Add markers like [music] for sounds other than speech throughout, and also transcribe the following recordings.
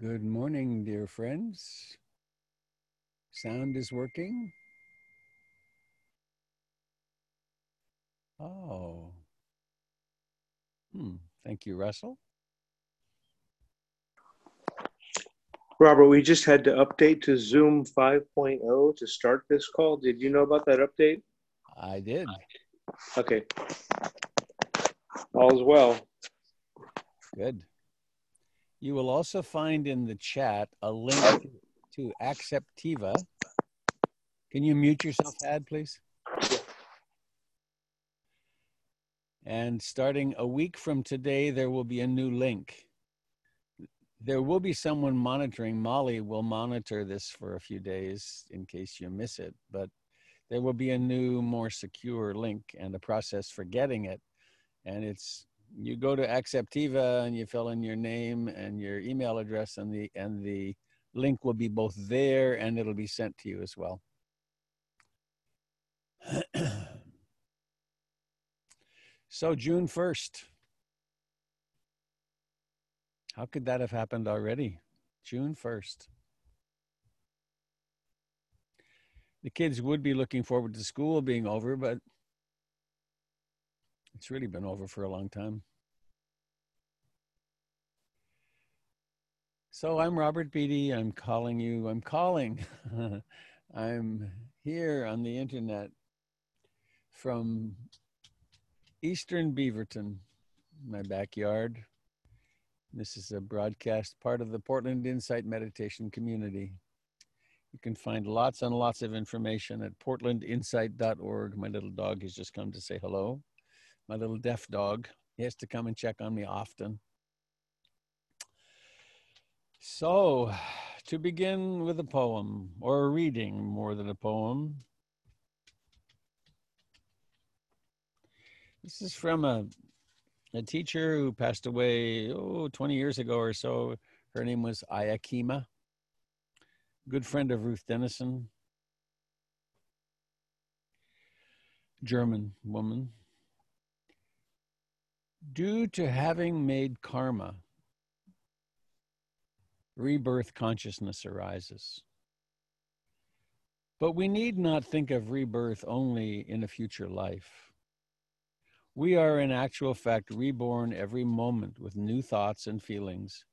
Good morning, dear friends. Sound is working. Oh. Hmm. Thank you, Russell. Robert, we just had to update to Zoom 5.0 to start this call. Did you know about that update? I did. Okay. All's well. Good. You will also find in the chat a link to Acceptiva. Can you mute yourself, Ad, please? And starting a week from today, there will be a new link. There will be someone monitoring. Molly will monitor this for a few days in case you miss it, but there will be a new, more secure link and a process for getting it. And it's you go to Acceptiva and you fill in your name and your email address, and the and the link will be both there and it'll be sent to you as well. [clears throat] so June first. How could that have happened already? June 1st. The kids would be looking forward to school being over, but it's really been over for a long time. So I'm Robert Beatty. I'm calling you. I'm calling. [laughs] I'm here on the internet from Eastern Beaverton, my backyard. This is a broadcast part of the Portland Insight Meditation community. You can find lots and lots of information at portlandinsight.org. My little dog has just come to say hello my little deaf dog. He has to come and check on me often. So, to begin with a poem, or a reading more than a poem, this is from a, a teacher who passed away, oh, 20 years ago or so. Her name was Ayya Khema, good friend of Ruth Denison, German woman. Due to having made karma, rebirth consciousness arises. But we need not think of rebirth only in a future life. We are, in actual fact, reborn every moment with new thoughts and feelings,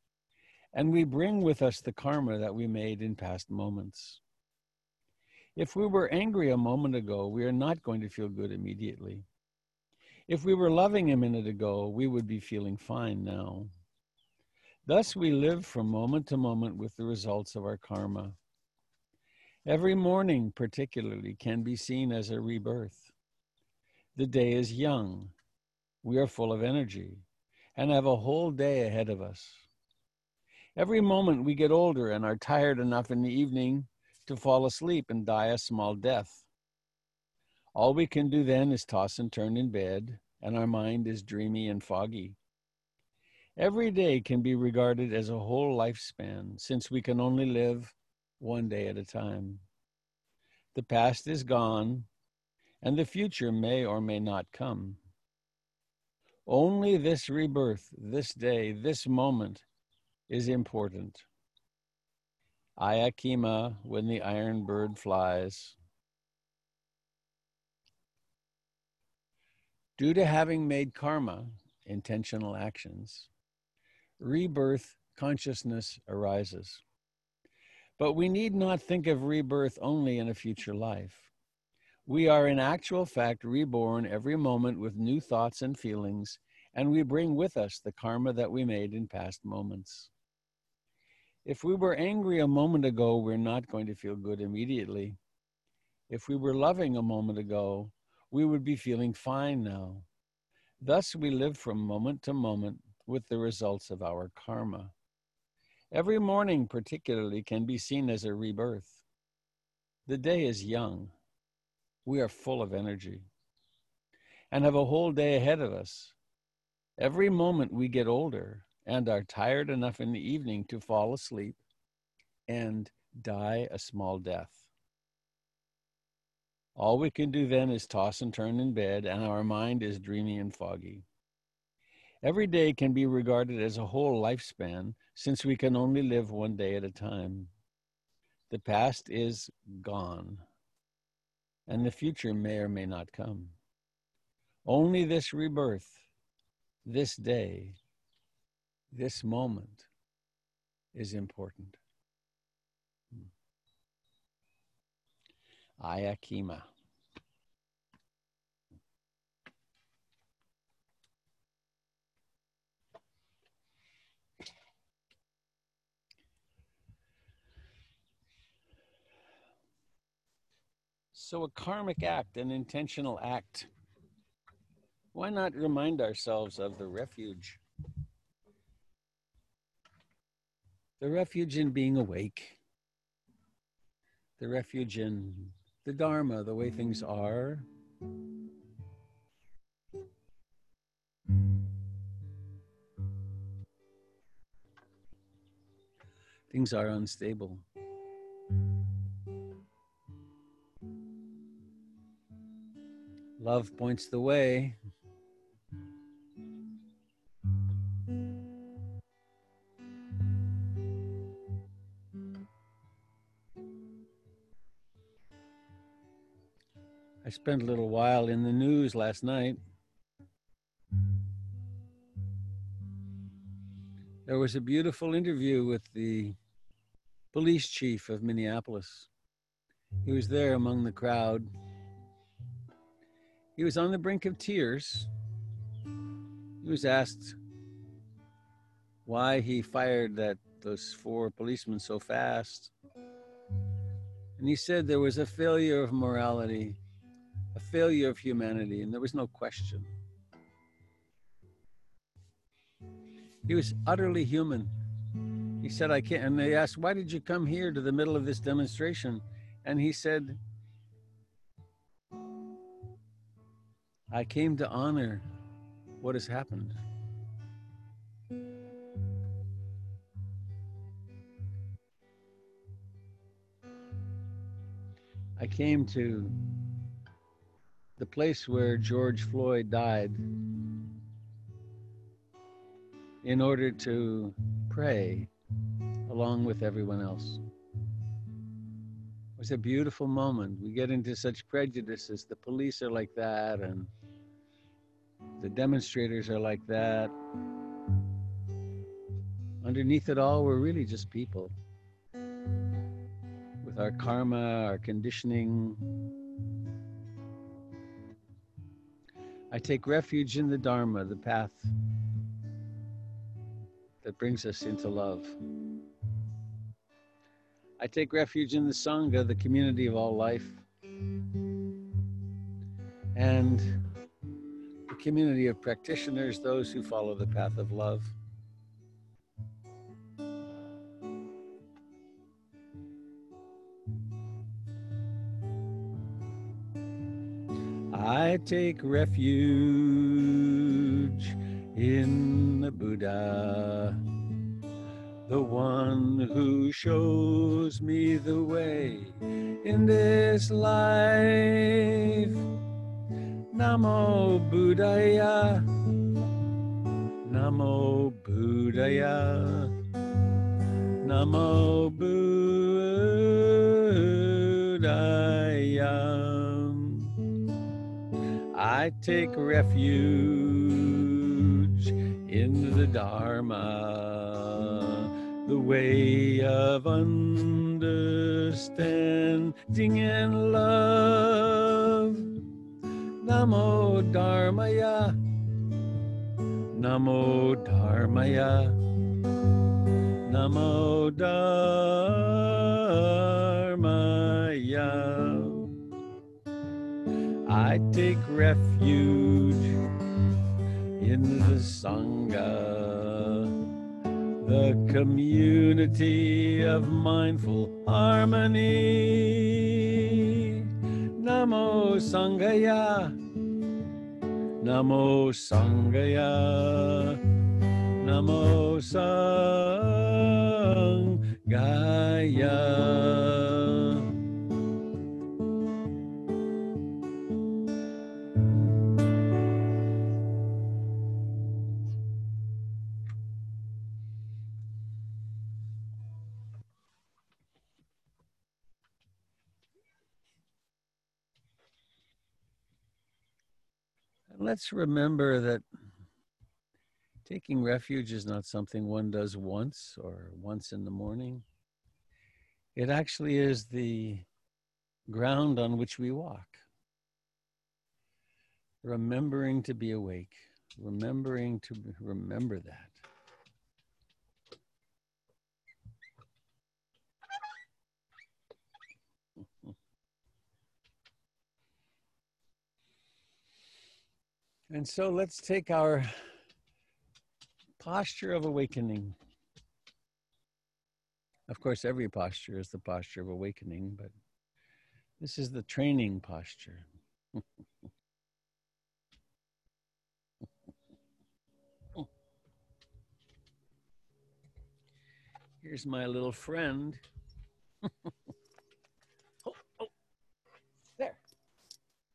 and we bring with us the karma that we made in past moments. If we were angry a moment ago, we are not going to feel good immediately. If we were loving a minute ago, we would be feeling fine now. Thus, we live from moment to moment with the results of our karma. Every morning, particularly, can be seen as a rebirth. The day is young. We are full of energy and have a whole day ahead of us. Every moment we get older and are tired enough in the evening to fall asleep and die a small death. All we can do then is toss and turn in bed, and our mind is dreamy and foggy. Every day can be regarded as a whole lifespan, since we can only live one day at a time. The past is gone, and the future may or may not come. Only this rebirth, this day, this moment is important. Ayya Khema, when the iron bird flies. Due to having made karma, intentional actions, rebirth consciousness arises. But we need not think of rebirth only in a future life. We are in actual fact reborn every moment with new thoughts and feelings, and we bring with us the karma that we made in past moments. If we were angry a moment ago, we're not going to feel good immediately. If we were loving a moment ago, we would be feeling fine now. Thus, we live from moment to moment with the results of our karma. Every morning, particularly, can be seen as a rebirth. The day is young. We are full of energy and have a whole day ahead of us. Every moment we get older and are tired enough in the evening to fall asleep and die a small death. All we can do then is toss and turn in bed, and our mind is dreamy and foggy. Every day can be regarded as a whole lifespan since we can only live one day at a time. The past is gone, and the future may or may not come. Only this rebirth, this day, this moment is important. Hmm. Ayya Khema. So, a karmic act, an intentional act. Why not remind ourselves of the refuge? The refuge in being awake, the refuge in the Dharma, the way things are. Things are unstable. Love points the way. I spent a little while in the news last night. There was a beautiful interview with the police chief of Minneapolis. He was there among the crowd. He was on the brink of tears. He was asked why he fired that those four policemen so fast. And he said there was a failure of morality, a failure of humanity, and there was no question. He was utterly human. He said, I can't. And they asked, Why did you come here to the middle of this demonstration? And he said, I came to honor what has happened. I came to the place where George Floyd died in order to pray along with everyone else. It was a beautiful moment. We get into such prejudices. The police are like that, and the demonstrators are like that. Underneath it all, we're really just people with our karma, our conditioning. I take refuge in the Dharma, the path that brings us into love. I take refuge in the Sangha, the community of all life. And community of practitioners, those who follow the path of love. I take refuge in the Buddha, the one who shows me the way in this life. Namo Buddhaya. Namo Buddhaya. Namo Buddhaya. I take refuge in the Dharma, the way of understanding and love. Namo Dharmaya. Namo Dharmaya. Namo Dharmaya. I take refuge in the Sangha, the community of mindful harmony. Namo Sanghaya. Namo Sanghaya. Namo Sanghaya. Let's remember that taking refuge is not something one does once or once in the morning. It actually is the ground on which we walk. Remembering to be awake, remembering to remember that. And so let's take our posture of awakening. Of course, every posture is the posture of awakening, but this is the training posture. [laughs] Here's my little friend. [laughs] oh, oh, there.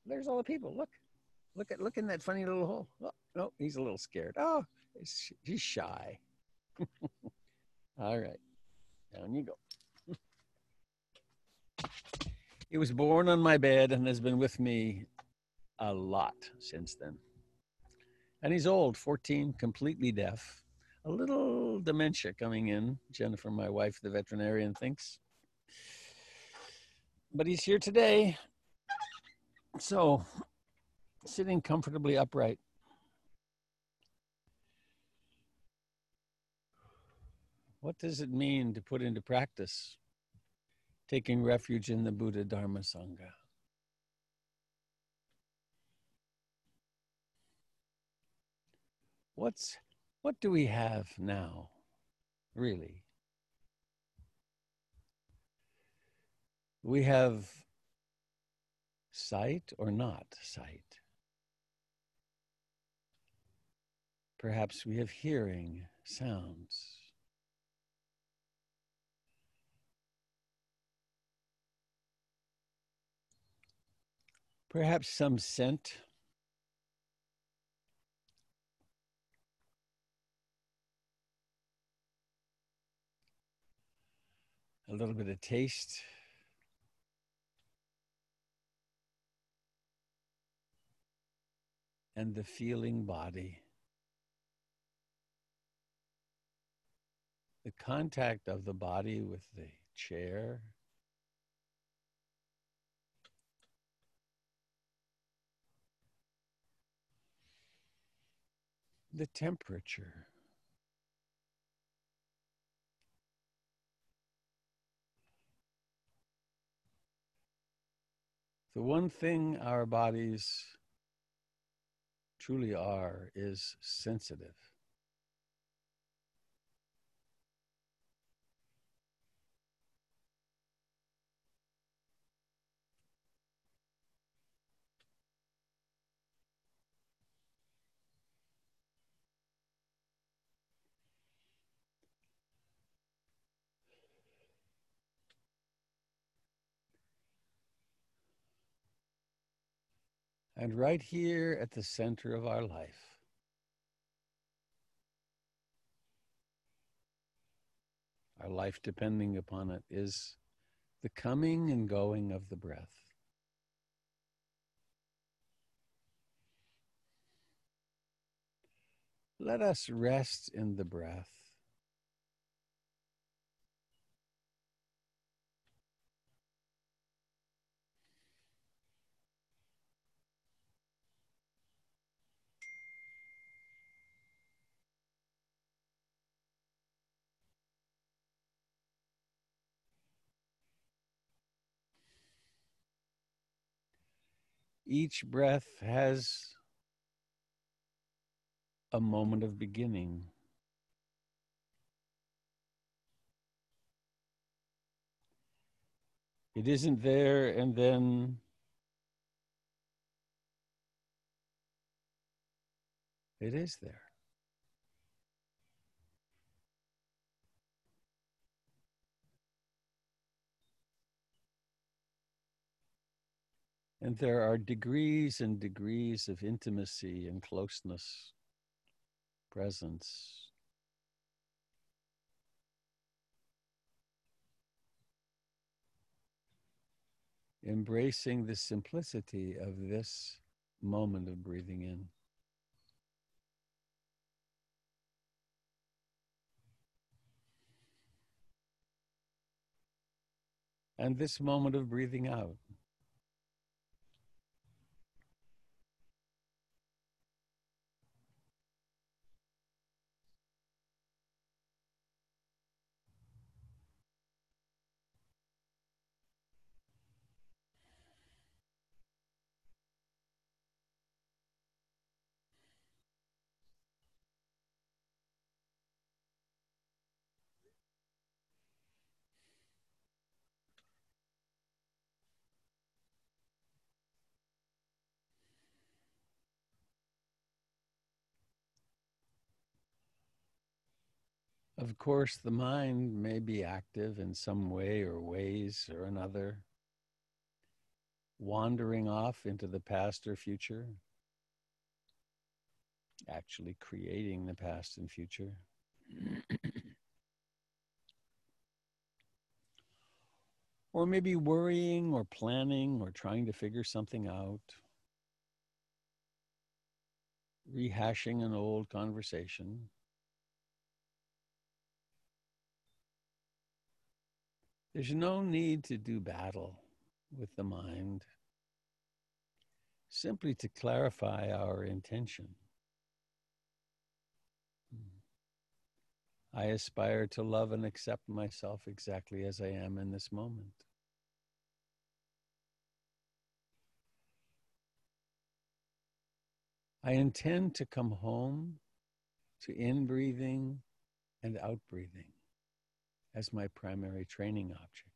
There's all the people. Look. Look at look in that funny little hole. Oh, no, he's a little scared. Oh, he's shy. [laughs] All right, down you go. he was born on my bed and has been with me a lot since then. And he's old, 14, completely deaf, a little dementia coming in. Jennifer, my wife, the veterinarian, thinks. But he's here today. So sitting comfortably upright. What does it mean to put into practice taking refuge in the Buddha Dharma Sangha? What's what do we have now, really? We have sight or not sight. Perhaps we have hearing sounds. Perhaps some scent. A little bit of taste. And the feeling body. The contact of the body with the chair. The temperature. The one thing our bodies truly are is sensitive. And right here at the center of our life, our life depending upon it, is the coming and going of the breath. Let us rest in the breath. Each breath has a moment of beginning. It isn't there and then it is there. And there are degrees and degrees of intimacy and closeness, presence. Embracing the simplicity of this moment of breathing in. And this moment of breathing out. Of course, the mind may be active in some way or ways or another, wandering off into the past or future, actually creating the past and future. or maybe worrying or planning or trying to figure something out, rehashing an old conversation. There's no need to do battle with the mind, simply to clarify our intention. I aspire to love and accept myself exactly as I am in this moment. I intend to come home to in breathing and out breathing as my primary training object.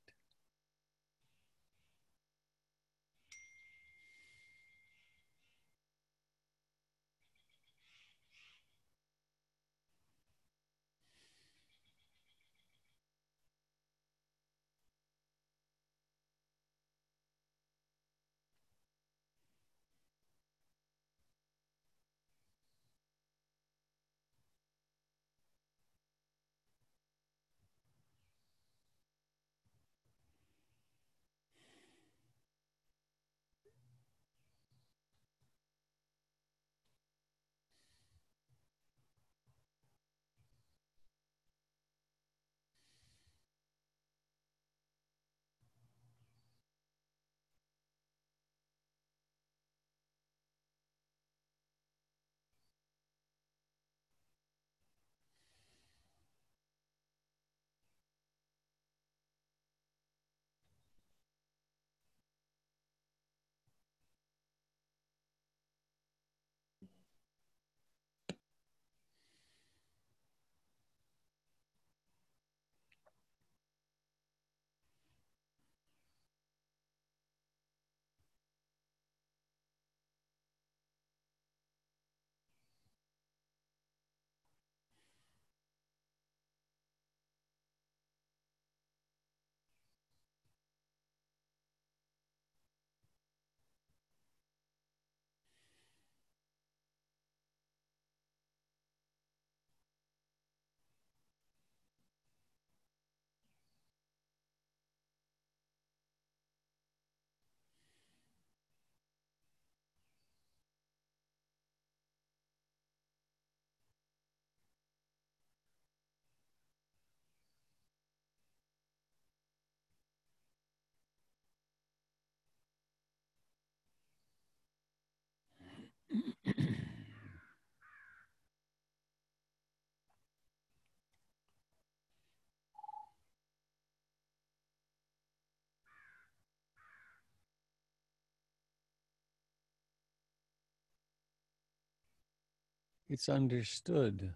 It's understood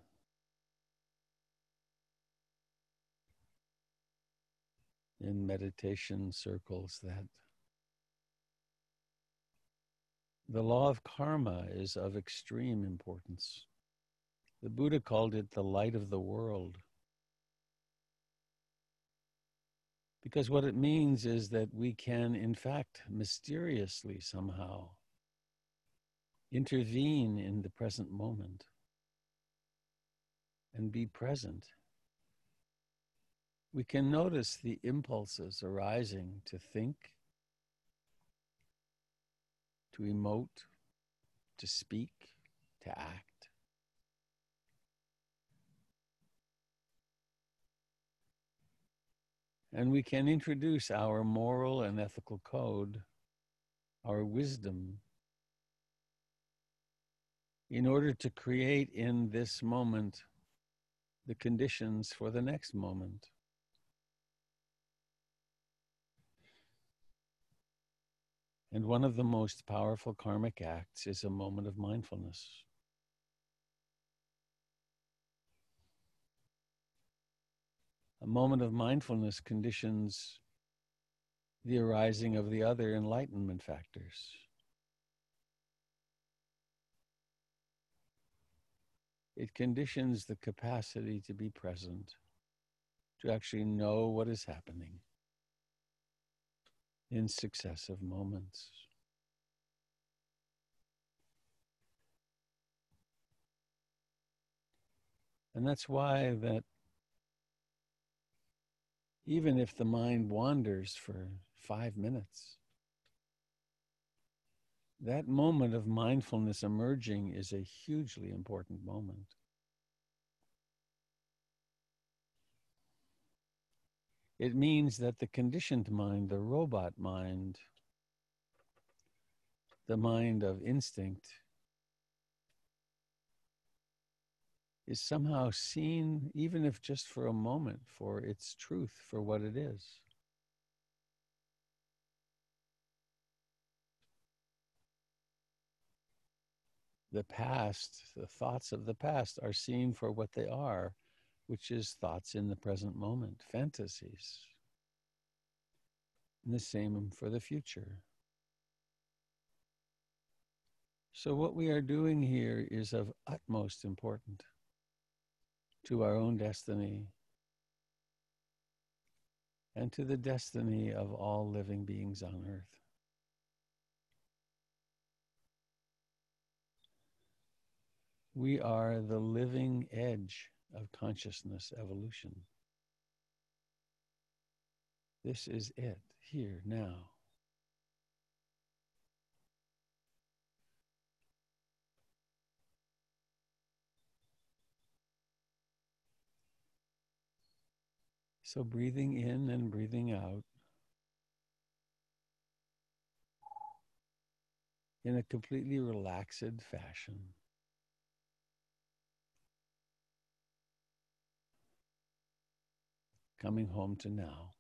in meditation circles that the law of karma is of extreme importance. The Buddha called it the light of the world. Because what it means is that we can, in fact, mysteriously somehow intervene in the present moment and be present. We can notice the impulses arising to think, to emote, to speak, to act. And we can introduce our moral and ethical code, our wisdom, in order to create in this moment the conditions for the next moment. And one of the most powerful karmic acts is a moment of mindfulness. A moment of mindfulness conditions the arising of the other enlightenment factors. It conditions the capacity to be present, to actually know what is happening in successive moments. And that's why that even if the mind wanders for five minutes, that moment of mindfulness emerging is a hugely important moment. It means that the conditioned mind, the robot mind, the mind of instinct, is somehow seen, even if just for a moment, for its truth, for what it is. The past, the thoughts of the past are seen for what they are which is thoughts in the present moment, fantasies. And the same for the future. So, what we are doing here is of utmost importance to our own destiny and to the destiny of all living beings on earth. We are the living edge of consciousness evolution. This is it, here, now. So, breathing in and breathing out in a completely relaxed fashion. Coming home to now.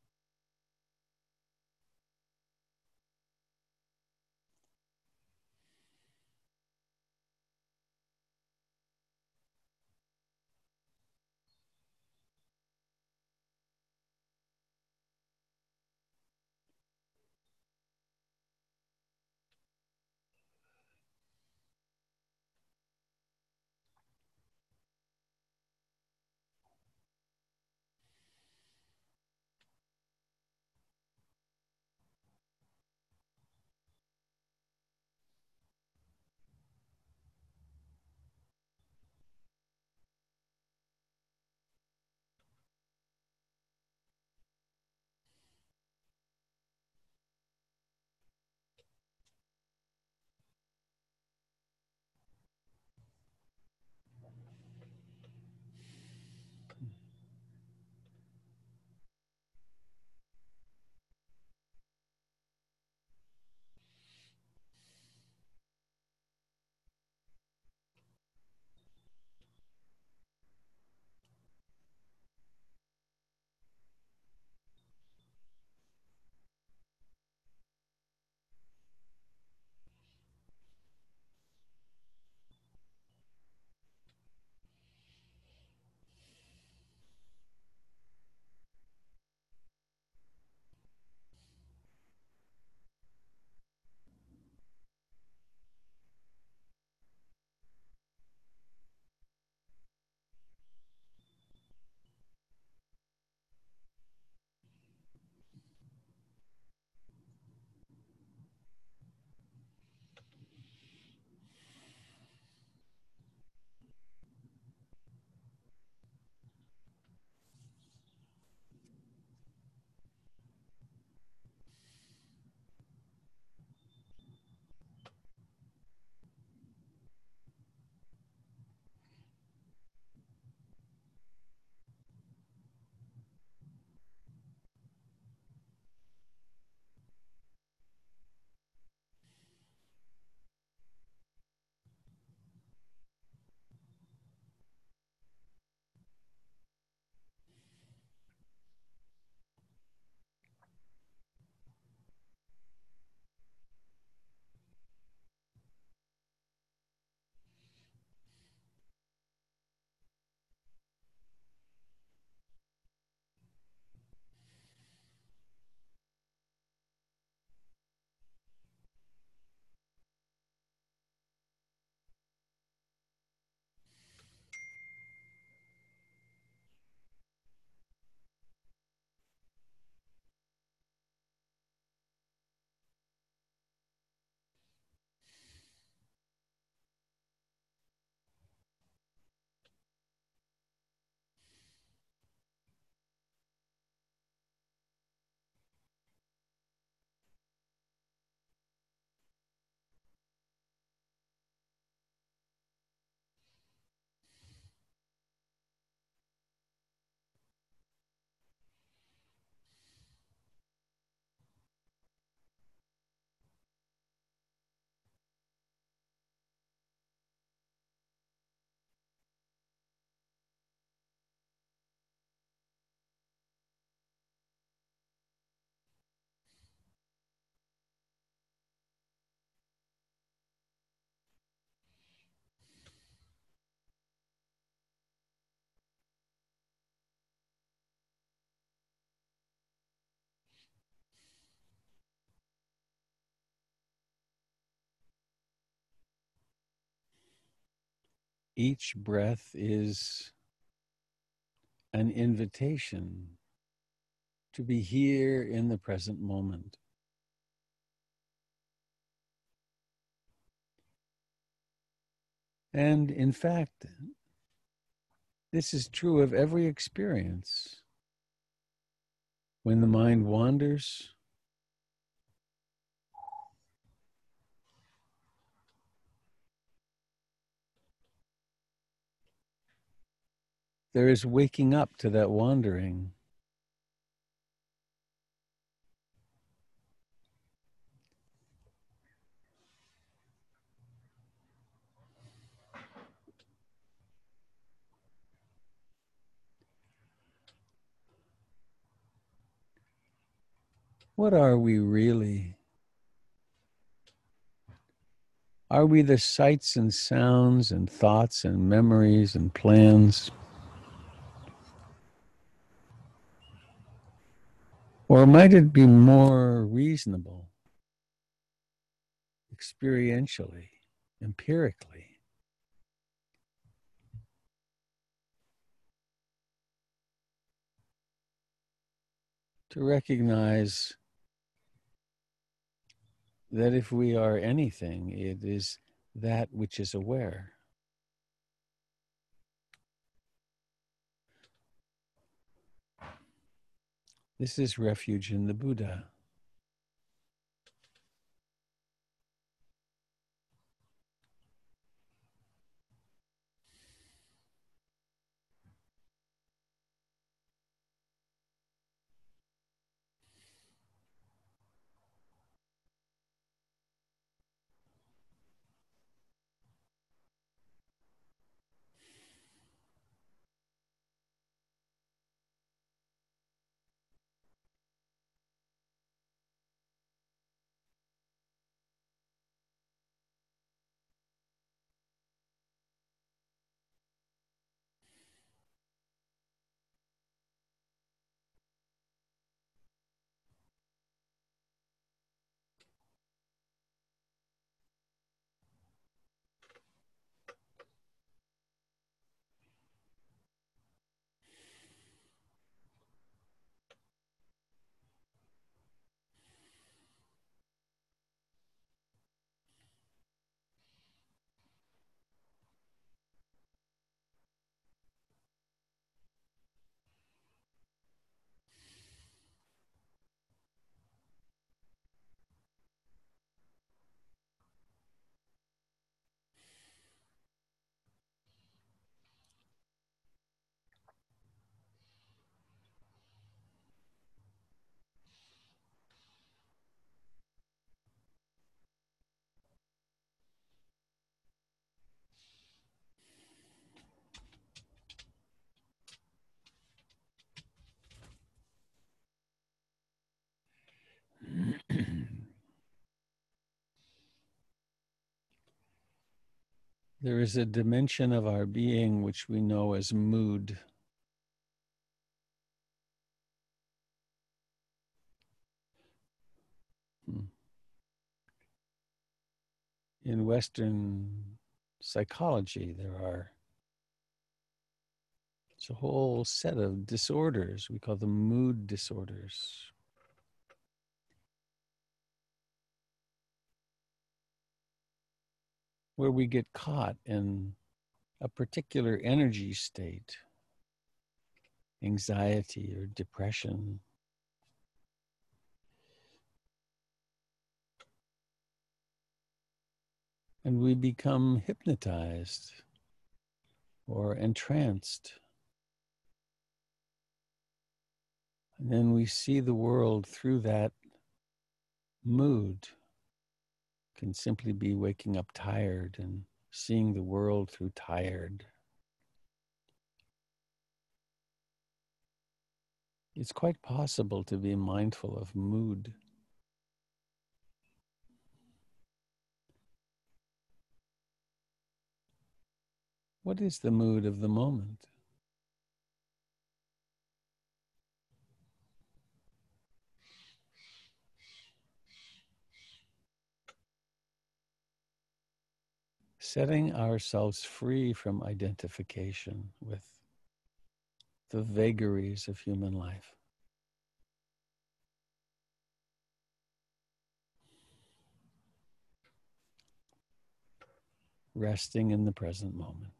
Each breath is an invitation to be here in the present moment. And in fact, this is true of every experience. When the mind wanders, there is waking up to that wandering. What are we really? Are we the sights and sounds and thoughts and memories and plans? Or might it be more reasonable, experientially, empirically? To recognize that if we are anything, it is that which is aware. This is refuge in the Buddha. There is a dimension of our being which we know as mood. Hmm. In Western psychology, there are it's a whole set of disorders. We call them mood disorders. Where we get caught in a particular energy state, anxiety or depression. And we become hypnotized or entranced. And then we see the world through that mood can simply be waking up tired and seeing the world through tired. It's quite possible to be mindful of mood. What is the mood of the moment? Setting ourselves free from identification with the vagaries of human life. Resting in the present moment.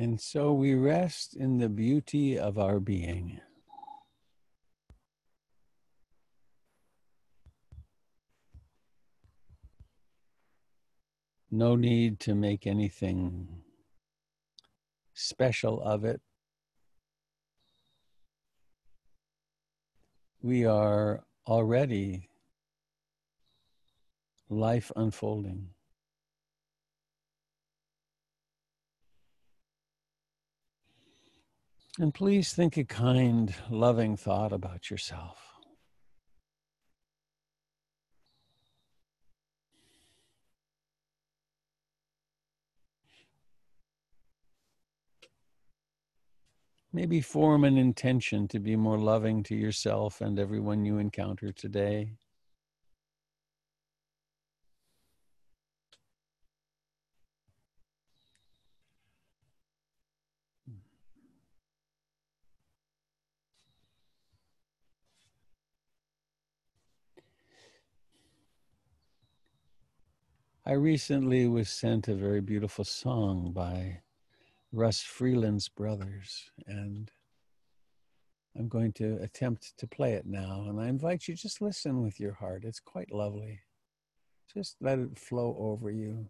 And so we rest in the beauty of our being. No need to make anything special of it. We are already life unfolding. And please think a kind, loving thought about yourself. Maybe form an intention to be more loving to yourself and everyone you encounter today. I recently was sent a very beautiful song by Russ Freeland's brothers, and I'm going to attempt to play it now. And I invite you just listen with your heart. It's quite lovely. Just let it flow over you.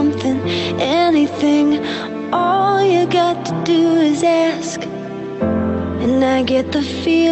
Something, anything, all you got to do is ask. And I get the feeling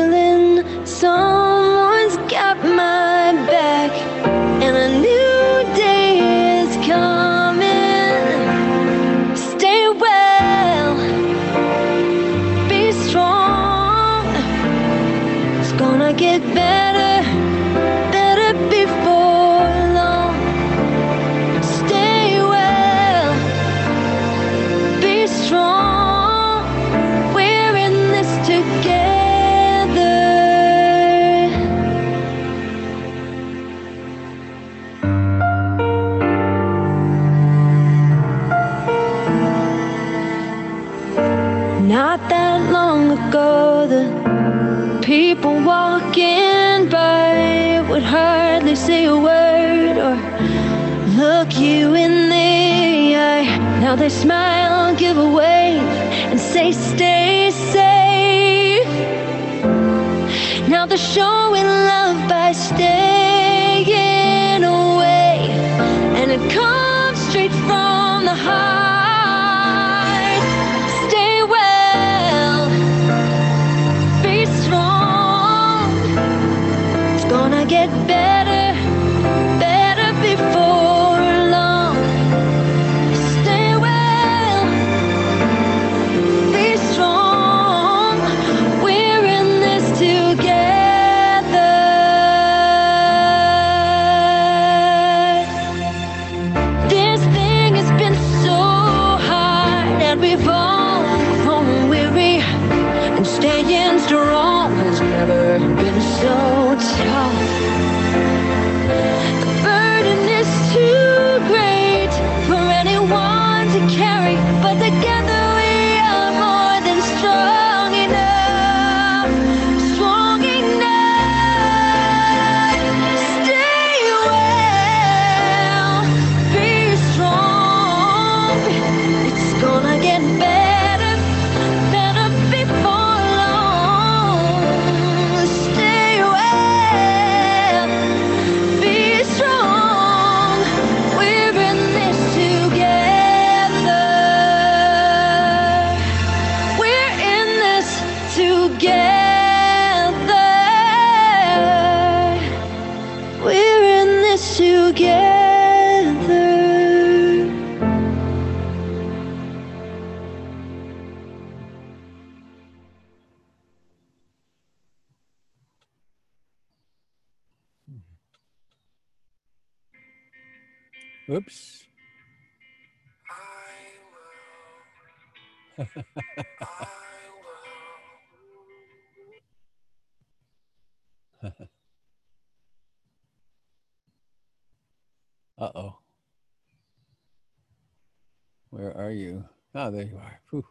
are you? Ah, there you are. Whew.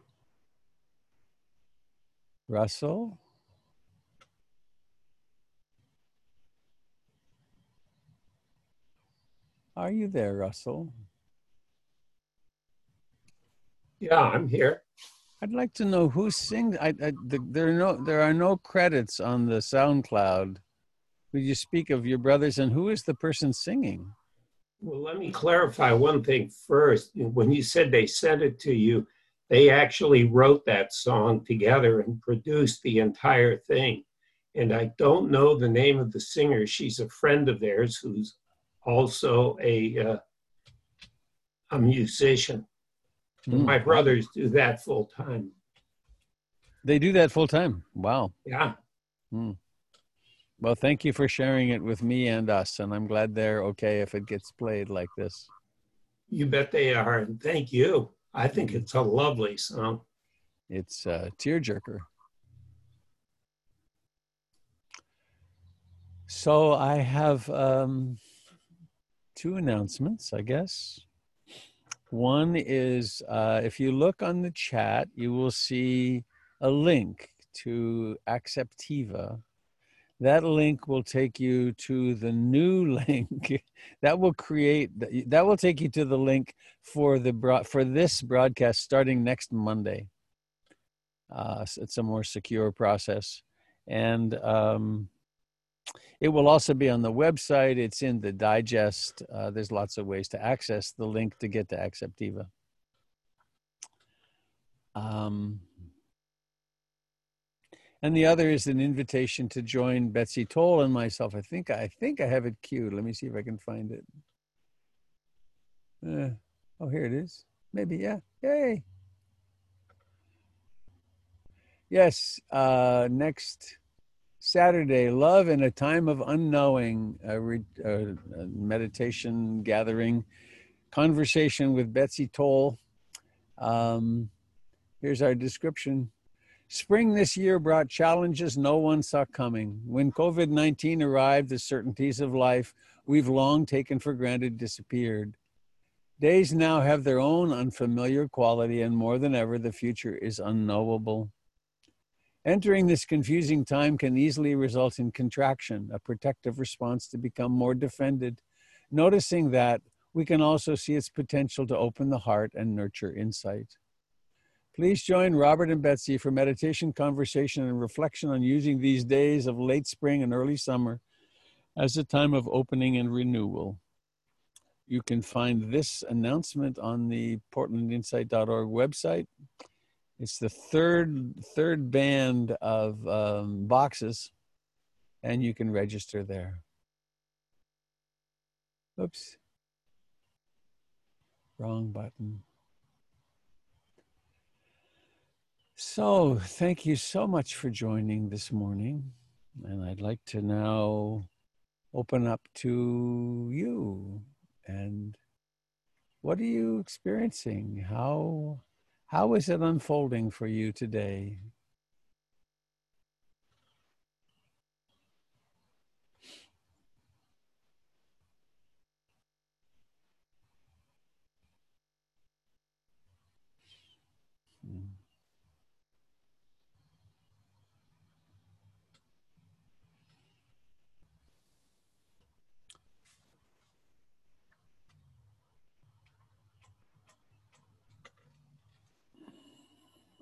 Russell? Are you there, Russell? Yeah, I'm here. I'd like to know who sings. I, I the, there are no there are no credits on the SoundCloud. Would you speak of your brothers and who is the person singing? Well, let me clarify one thing first. When you said they sent it to you, they actually wrote that song together and produced the entire thing. And I don't know the name of the singer. She's a friend of theirs who's also a uh, a musician. Hmm. My brothers do that full time. They do that full time. Wow. Yeah. Well, thank you for sharing it with me and us, and I'm glad they're okay if it gets played like this. You bet they are. And thank you. I think it's a lovely song. It's a tearjerker. So I have um, two announcements, I guess. One is uh, if you look on the chat, you will see a link to Acceptiva. That link will take you to the new [laughs] link that will create that will take you to the link for the broad, for this broadcast starting next Monday. Uh, it's a more secure process, and um, it will also be on the website. It's in the digest. Uh, there's lots of ways to access the link to get to Acceptiva. Um, and the other is an invitation to join Betsy Toll and myself. I think I think I have it queued. Let me see if I can find it. Uh, oh, here it is. Maybe yeah. Yay! Yes, uh, next Saturday, Love in a Time of Unknowing, a, re, a, meditation gathering, conversation with Betsy Toll. Um, here's our description. Spring this year brought challenges no one saw coming. When COVID 19 arrived, the certainties of life we've long taken for granted disappeared. Days now have their own unfamiliar quality, and more than ever, the future is unknowable. Entering this confusing time can easily result in contraction, a protective response to become more defended. Noticing that, we can also see its potential to open the heart and nurture insight. Please join Robert and Betsy for meditation, conversation, and reflection on using these days of late spring and early summer as a time of opening and renewal. You can find this announcement on the portlandinsight.org website. It's the third third band of um, boxes, and you can register there. Oops. Wrong button. So, thank you so much for joining this morning. And I'd like to now open up to you. And what are you experiencing? How how is it unfolding for you today?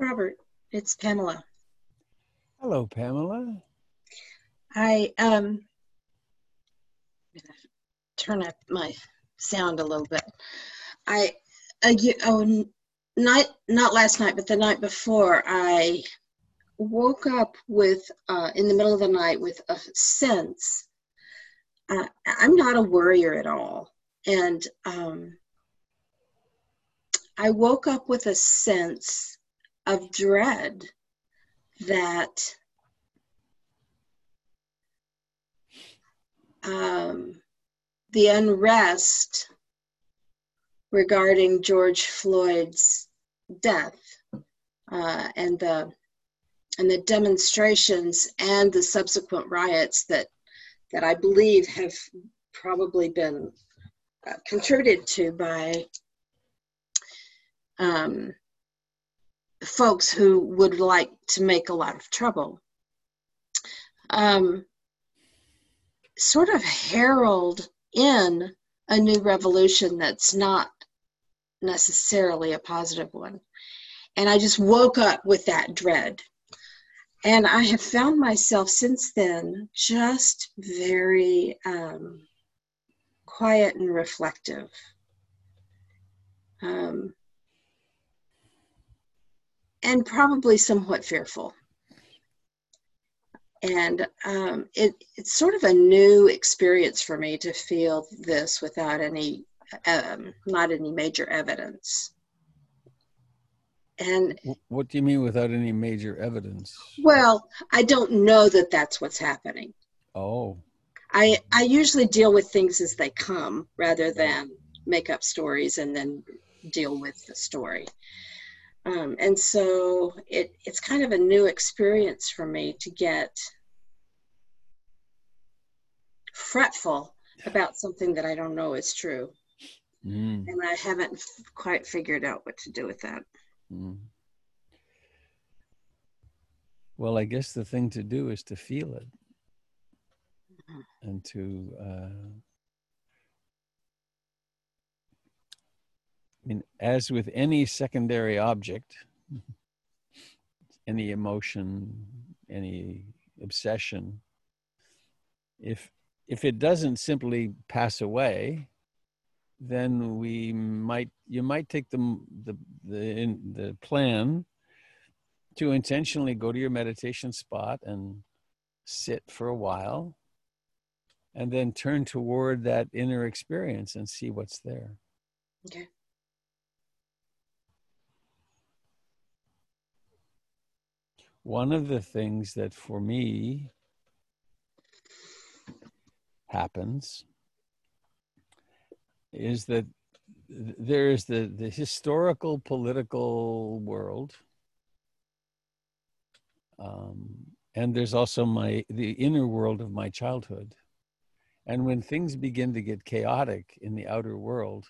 Robert, it's Pamela. Hello, Pamela. I um turn up my sound a little bit. I uh, you, oh night not last night but the night before I woke up with uh, in the middle of the night with a sense. Uh, I'm not a worrier at all, and um, I woke up with a sense of dread that um, the unrest regarding George Floyd's death uh, and the and the demonstrations and the subsequent riots that that I believe have probably been uh, contributed to by um, folks who would like to make a lot of trouble. Um, sort of herald in a new revolution that's not necessarily a positive one. And I just woke up with that dread. And I have found myself since then just very um, quiet and reflective. Um, and probably somewhat fearful. And um, it, it's sort of a new experience for me to feel this without any, um, not any major evidence. And what do you mean without any major evidence? Well, I don't know that that's what's happening. Oh. I I usually deal with things as they come rather than make up stories and then deal with the story. Um, and so it, it's kind of a new experience for me to get fretful about something that I don't know is true. Mm. And I haven't quite figured out what to do with that. Mm. Well, I guess the thing to do is to feel it mm-hmm. and to uh, I mean, as with any secondary object, any emotion, any obsession, if if it doesn't simply pass away, then we might you might take the the the, in, the plan to intentionally go to your meditation spot and sit for a while and then turn toward that inner experience and see what's there. Okay. One of the things that for me happens is that there's the, the historical political world um, and there's also my the inner world of my childhood. And when things begin to get chaotic in the outer world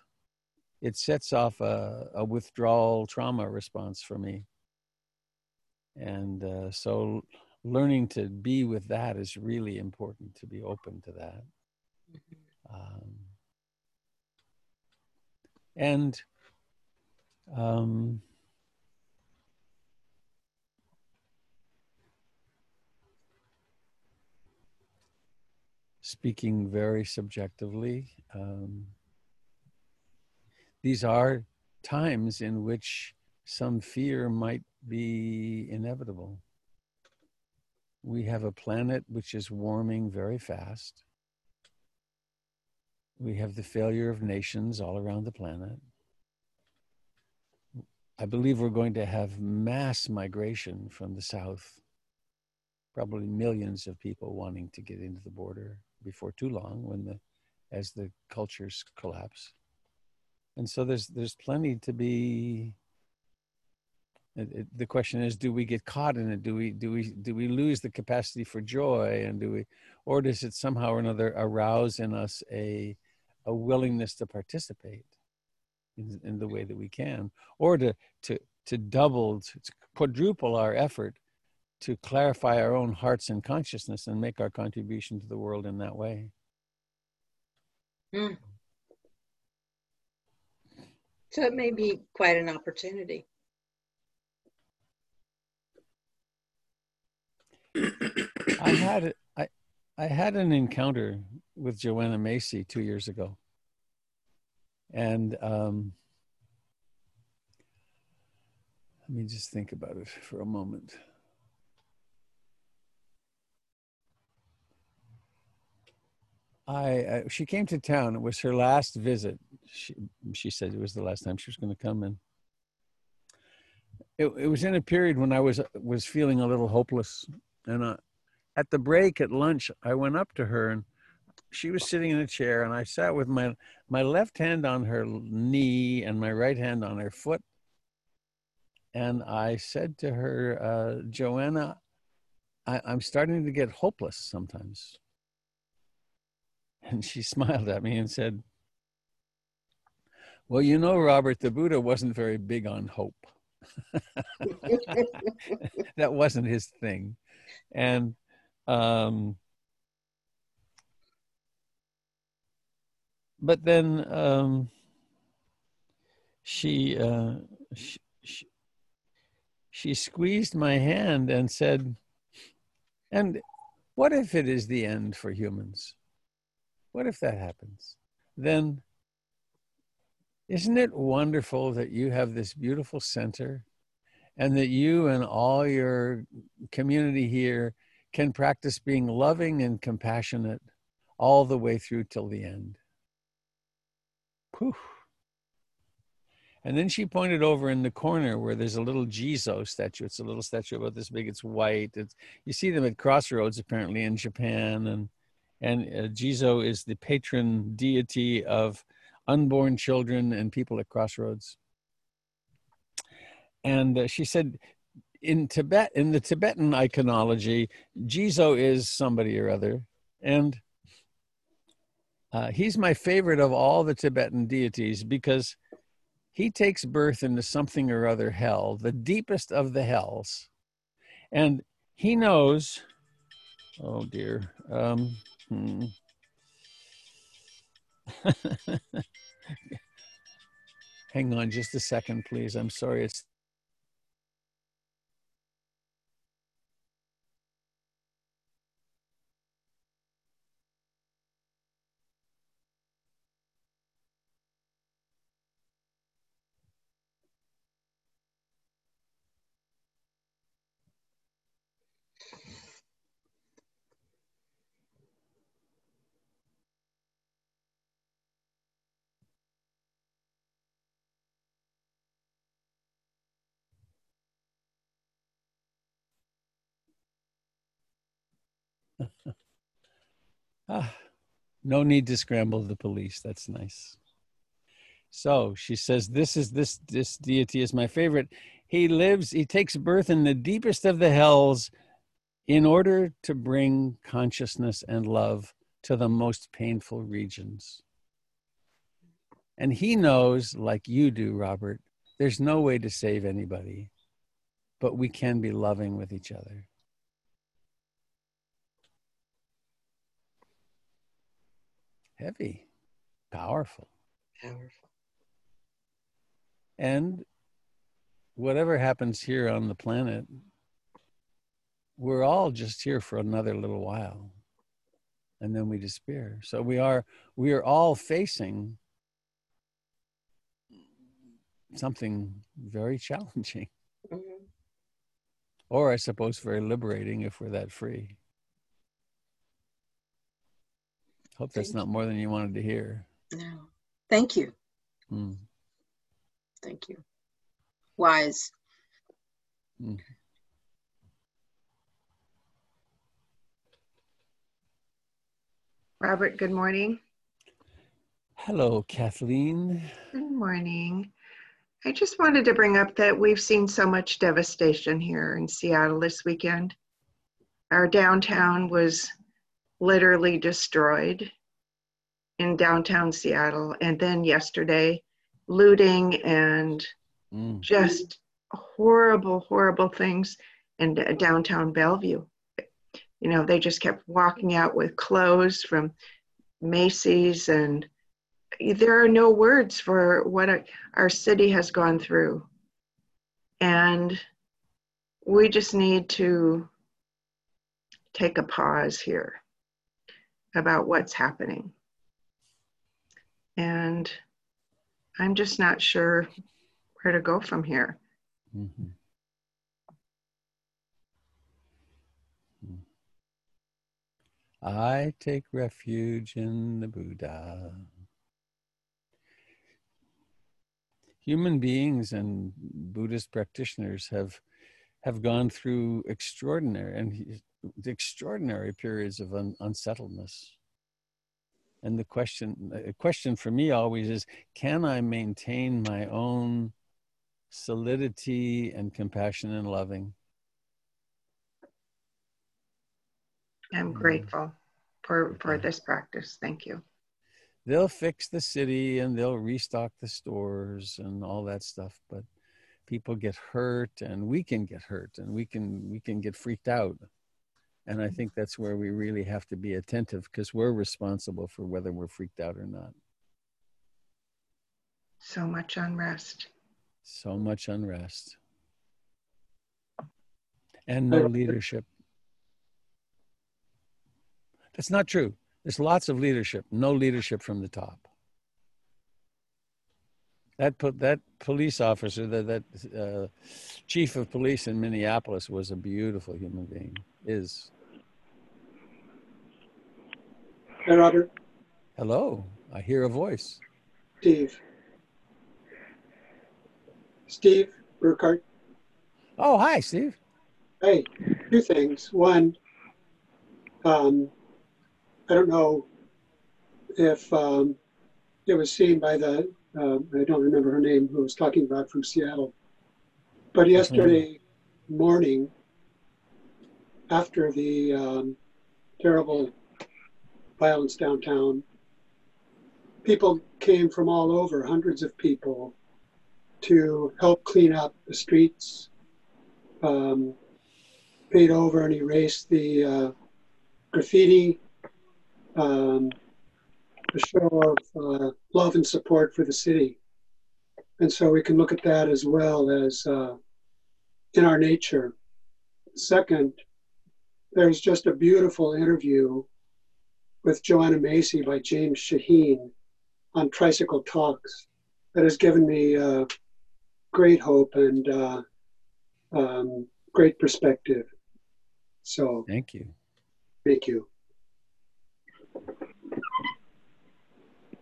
it sets off a, a withdrawal trauma response for me and uh, so learning to be with that is really important to be open to that. Um, and um, speaking very subjectively, um, these are times in which some fear might be inevitable. We have a planet which is warming very fast. We have the failure of nations all around the planet. I believe we're going to have mass migration from the south, probably millions of people wanting to get into the border before too long when the as the cultures collapse and so there's there's plenty to be it, it, the question is do we get caught in it do we do we do we lose the capacity for joy and do we or does it somehow or another arouse in us a a willingness to participate in, in the way that we can or to to to double to, to quadruple our effort to clarify our own hearts and consciousness and make our contribution to the world in that way. Mm. So it may be quite an opportunity. I had I I had an encounter with Joanna Macy two years ago, and um, let me just think about it for a moment. I uh, she came to town. It was her last visit. She she said it was the last time she was going to come in. It, it was in a period when I was was feeling a little hopeless, and uh, at the break at lunch, I went up to her and she was sitting in a chair, and I sat with my my left hand on her knee and my right hand on her foot, and I said to her, uh, Joanna, I, I'm starting to get hopeless sometimes and she [laughs] smiled at me and said, Well, you know, Robert, the Buddha wasn't very big on hope. [laughs] [laughs] that wasn't his thing. And um, but then um, she, uh, she, she she squeezed my hand and said, "And what if it is the end for humans?" What if that happens? Then, isn't it wonderful that you have this beautiful center and that you and all your community here can practice being loving and compassionate all the way through till the end? Poof. And then she pointed over in the corner where there's a little Jizo statue. It's a little statue about this big. It's white. It's, you see them at crossroads apparently in Japan and and uh, Jizo is the patron deity of unborn children and people at crossroads. And uh, she said, in Tibet, in the Tibetan iconology, Jizo is somebody or other, and uh, he's my favorite of all the Tibetan deities because he takes birth into something or other hell, the deepest of the hells, and he knows. Oh dear. Um, Hmm. [laughs] Hang on just a second, please. I'm sorry. It's no need to scramble the police. That's nice. So she says, "This is this this deity is my favorite. He lives. He takes birth in the deepest of the hells, in order to bring consciousness and love to the most painful regions. And he knows, like you do, Robert, there's no way to save anybody but we can be loving with each other. Heavy, powerful. Powerful. And whatever happens here on the planet, we're all just here for another little while and then we disappear. So we are we are all facing something very [laughs] challenging. Mhm. Or I suppose very liberating if we're that free. Hope that's Thank not more than you wanted to hear. No. Thank you. Mm. Thank you. Wise. Robert, good morning. Hello, Kathleen. Good morning. I just wanted to bring up that we've seen so much devastation here in Seattle this weekend. Our downtown was literally destroyed in downtown Seattle. And then yesterday, looting and Mm. just horrible, horrible things in downtown Bellevue. You know, they just kept walking out with clothes from Macy's, and there are no words for what our- our city has gone through. And we just need to take a pause here about what's happening. And I'm just not sure where to go from here. Mhm. Mm. I take refuge in the Buddha. Human beings and Buddhist practitioners have have gone through extraordinary and he- extraordinary periods of un, unsettledness. And the question, a question for me always is, can I maintain my own solidity and compassion and loving? I'm Mhm. grateful for, for this practice. Thank you. they'll fix the city and they'll restock the stores and all that stuff but people get hurt and we can get hurt and we can we can get freaked out and i think that's where we really have to be attentive because we're responsible for whether we're freaked out or not. So much unrest. so much unrest. And no leadership. That's not true. There's lots of leadership. No leadership from the top. That put that police officer that that uh, chief of police in minneapolis was a beautiful human being is Hi, Robert. hello i hear a voice Steve. Steve Burkhardt. oh hi steve Hey, two things. One, um, I don't know if um, it was seen by the, um I don't remember her name, who was talking about from Seattle. But yesterday morning, after the um, terrible violence downtown, people came from all over, hundreds of people, to help clean up the streets, um, over and erase the uh, graffiti, um, a show of uh, love and support for the city. And so we can look at that as well as uh, in our nature. Second, there's just a beautiful interview with Joanna Macy by James Shaheen on Tricycle Talks that has given me uh, great hope and uh, um, great perspective. So thank you thank you.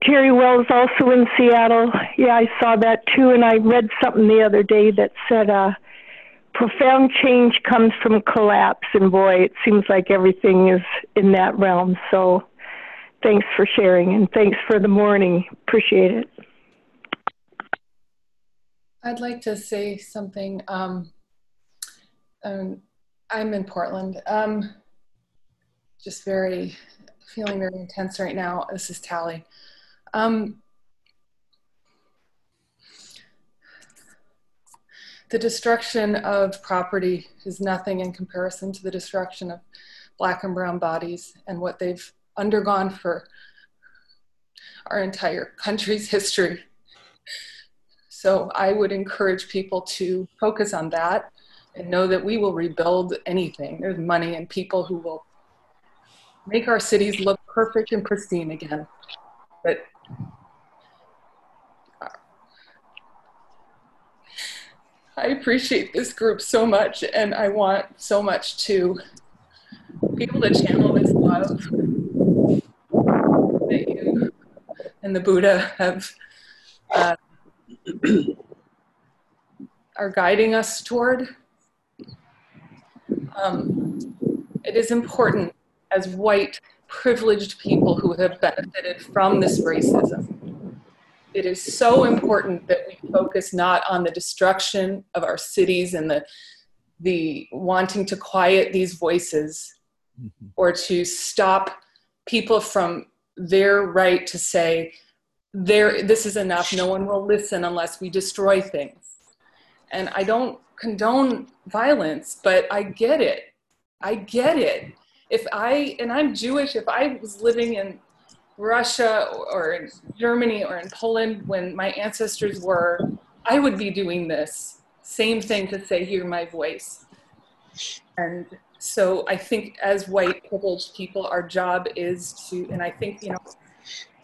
Terry Wells also in Seattle. Yeah, I saw that too, and I read something the other day that said, uh, profound change comes from collapse, and boy, it seems like everything is in that realm. So thanks for sharing, and thanks for the morning. Appreciate it. I'd like to say something. Um, um, I'm in Portland. Um, just very feeling very intense right now. This is Tally. Um, the destruction of property is nothing in comparison to the destruction of black and brown bodies and what they've undergone for our entire country's history. So I would encourage people to focus on that and know that we will rebuild anything. There's money and people who will make our cities look perfect and pristine again. But I appreciate this group so much, and I want so much to be able to channel this love that you and the Buddha have uh, are guiding us toward. Um, it is important as white privileged people who have benefited from this racism. It is so important that we focus not on the destruction of our cities and the the wanting to quiet these voices mm-hmm. or to stop people from their right to say there this is enough no one will listen unless we destroy things and i don't condone violence but i get it i get it if I, and I'm Jewish, if I was living in Russia or in Germany or in Poland when my ancestors were, I would be doing this. Same thing to say, hear my voice. And so I think as white privileged people, our job is to, and I think, you know,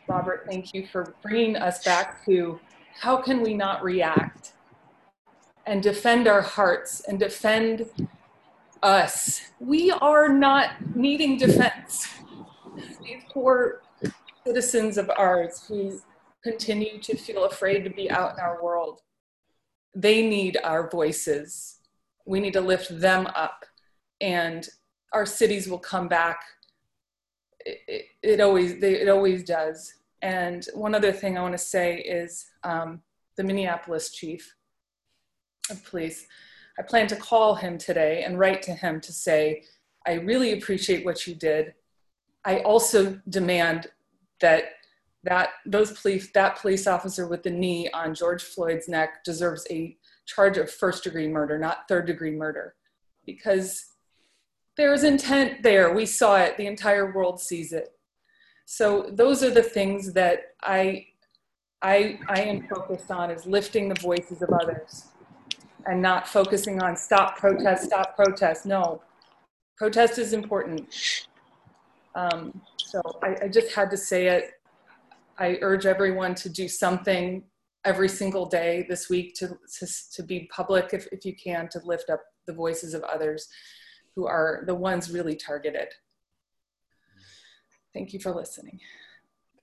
Robert, thank you for bringing us back to how can we not react and defend our hearts and defend us. We are not needing defense. These poor citizens of ours who continue to feel afraid to be out in our world, they need our voices. We need to lift them up, and our cities will come back. It, it, it always, they, it always does. And one other thing I want to say is um, the Minneapolis chief of police I plan to call him today and write to him to say, I really appreciate what you did. I also demand that that those police that police officer with the knee on George Floyd's neck deserves a charge of first degree murder, not third degree murder, because there's intent there. We saw it. The entire world sees it. So those are the things that I I I am focused on is lifting the voices of others and not focusing on stop protest, stop protest. No, protest is important. Um, so I, I just had to say it. I urge everyone to do something every single day this week to, to, to be public if, if you can, to lift up the voices of others who are the ones really targeted. Thank you for listening.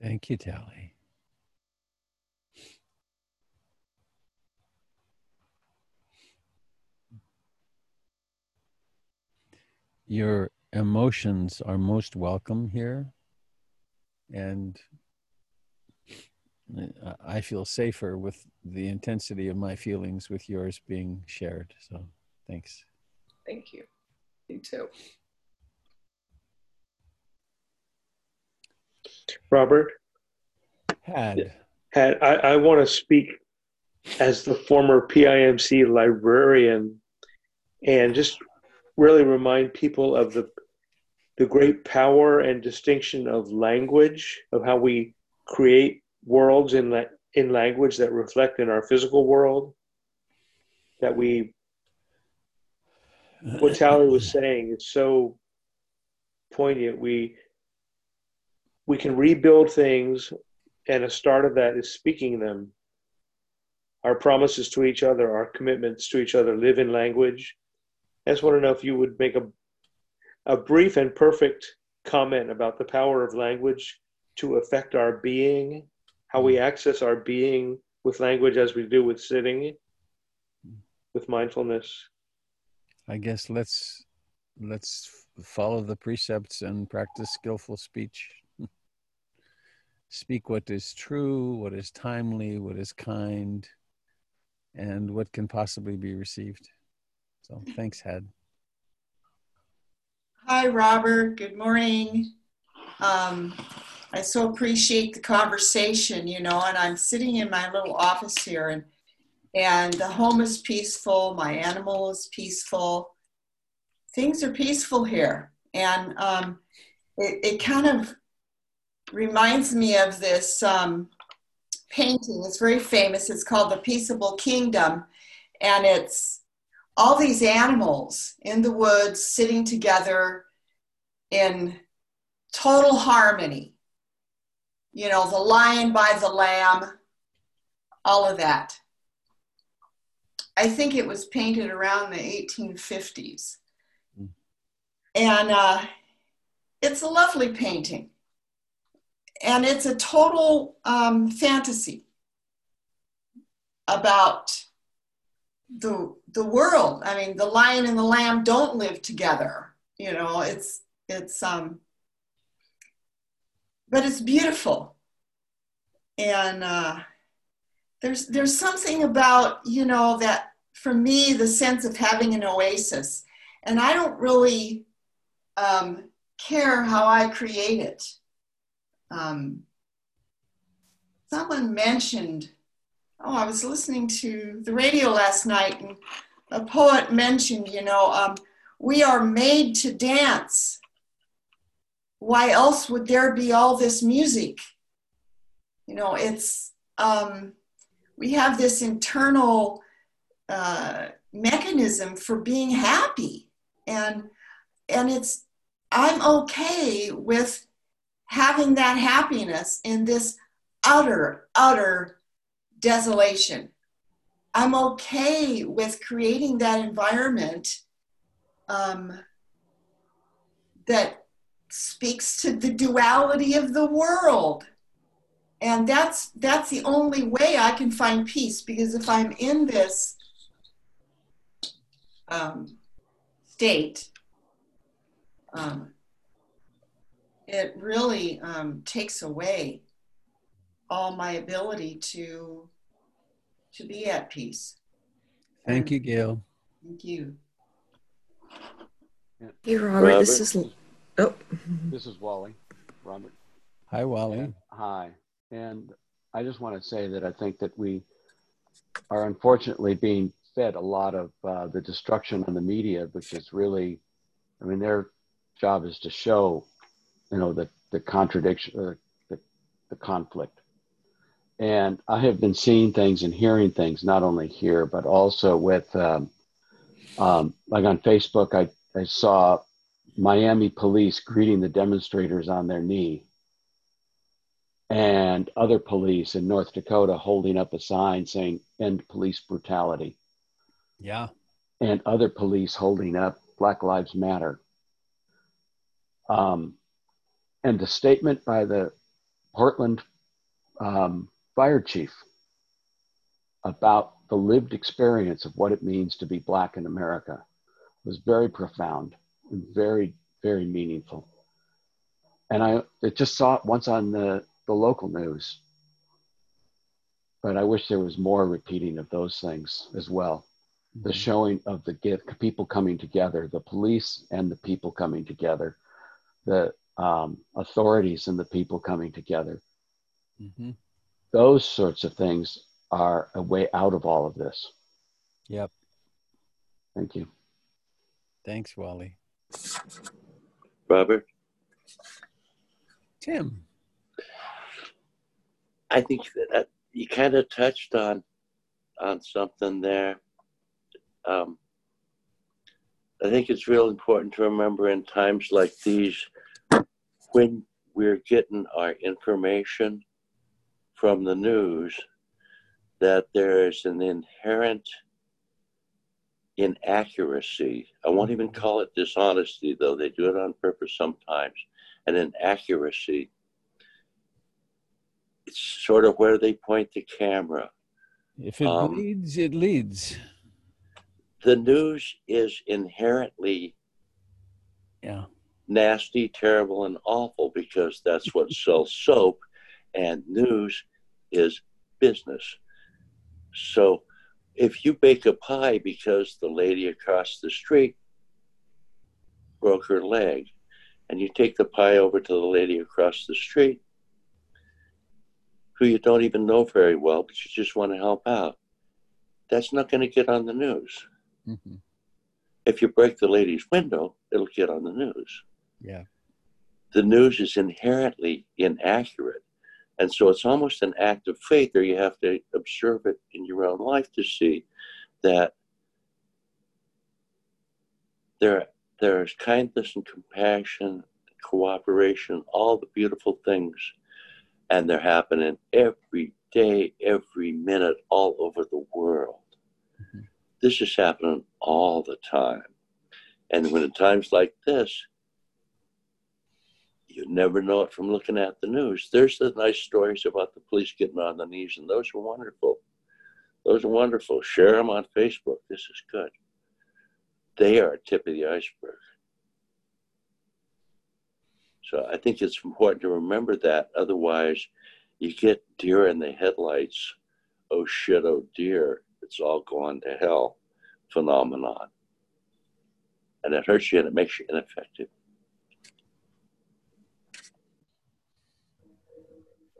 Thank you, Tally. your emotions are most welcome here. And I feel safer with the intensity of my feelings with yours being shared. So thanks. Thank you. You too. Robert? Had. Had I, I want to speak as the former PIMC librarian and just really remind people of the the great power and distinction of language, of how we create worlds in la- in language that reflect in our physical world. That we, what Tally was saying, it's so poignant. We we can rebuild things, and a start of that is speaking them. Our promises to each other, our commitments to each other, live in language I just want to know if you would make a, a brief and perfect comment about the power of language to affect our being, how we access our being with language as we do with sitting, with mindfulness. I guess let's let's follow the precepts and practice skillful speech. Speak what is true, what is timely, what is kind, and what can possibly be received. So thanks, Had. Hi, Robert. Good morning. Um, I so appreciate the conversation, you know, and I'm sitting in my little office here and and the home is peaceful. My animal is peaceful. Things are peaceful here. And um, it, it kind of reminds me of this um, painting. It's very famous. It's called The Peaceable Kingdom. And it's all these animals in the woods sitting together in total harmony. You know, the lion by the lamb, all of that. I think it was painted around the 1850s. Mm. And uh, it's a lovely painting. And it's a total um, fantasy about the, the world. I mean, the lion and the lamb don't live together. You know, it's, it's, um, but it's beautiful. And, uh, there's there's something about you know that for me the sense of having an oasis. And i don't really um, care how i create it. Um, someone mentioned oh i was listening to the radio last night and a poet mentioned you know um, we are made to dance. Why else would there be all this music? You know it's um, we have this internal uh, mechanism for being happy. And and it's i'm okay with having that happiness in this utter utter desolation. I'm okay with creating that environment um, that speaks to the duality of the world and that's that's the only way i can find peace because if i'm in this um, state um, it really um, takes away all my ability to to be at peace. Thank you gail. Thank you. Hey robert, robert. this is oh. This is wally. Robert. Hi wally. Hi and I just want to say that I think that we are unfortunately being fed a lot of uh, the destruction on the media, which is really, I mean, their job is to show, you know, the, the contradiction, uh, the, the conflict. And I have been seeing things and hearing things, not only here, but also with, um, um, like on Facebook, I, I saw Miami police greeting the demonstrators on their knee and other police in North Dakota holding up a sign saying end police brutality. Yeah. And other police holding up Black Lives Matter. Um, and the statement by the Portland um, fire chief about the lived experience of what it means to be Black in America was very profound and very, very meaningful. And I it just saw it once on the the local news. But I wish there was more repeating of those things as well. The mm-hmm. showing of the gift, people coming together, the police and the people coming together, the um, authorities and the people coming together. Mm-hmm. Those sorts of things are a way out of all of this. Yep. Thank you. Thanks, Wally. Robert? Tim. I think that you kind of touched on on something there. Um, I think it's real important to remember in times like these when we're getting our information from the news that there is an inherent inaccuracy. I won't even call it dishonesty, though they do it on purpose sometimes, an inaccuracy it's sort of where they point the camera. If it um, leads, it leads. The news is inherently yeah. nasty, terrible, and awful because that's what [laughs] sells soap, and news is business. So if you bake a pie because the lady across the street broke her leg, and you take the pie over to the lady across the street, who you don't even know very well, but you just want to help out. that's not going to get on the news. Mm-hmm. If you break the lady's window, it'll get on the news. Yeah. The news is inherently inaccurate. And so it's almost an act of faith, or you have to observe it in your own life to see that there, there's kindness and compassion, cooperation, all the beautiful things, and they're happening every day, every minute, all over the world. Mm-hmm. This is happening all the time. And when in times like this, you never know it from looking at the news. There's the nice stories about the police getting on the knees, and those are wonderful. Those are wonderful. Share them on Facebook. This is good. They are a tip of the iceberg. So I think it's important to remember that. Otherwise, you get deer in the headlights. Oh shit, oh dear, it's all gone to hell phenomenon. And it hurts you and it makes you ineffective.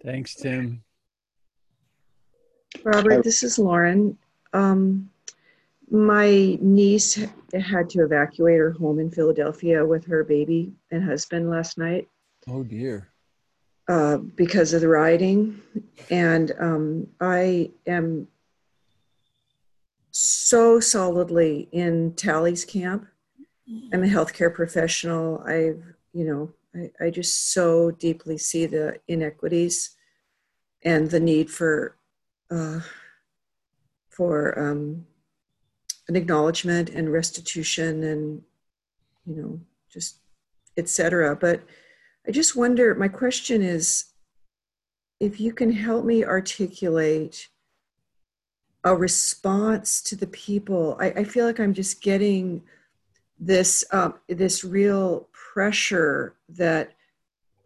Thanks, Tim. Robert, this is Lauren. Um, my niece had to evacuate her home in Philadelphia with her baby and husband last night. Oh dear. Uh, because of the rioting. And um, I am so solidly in Tally's camp. I'm a healthcare professional. I've, you know, I, I just so deeply see the inequities and the need for uh, for um, an acknowledgement and restitution and you know just etc. But I just wonder. My question is, if you can help me articulate a response to the people. I, I feel like I'm just getting this um, this real pressure that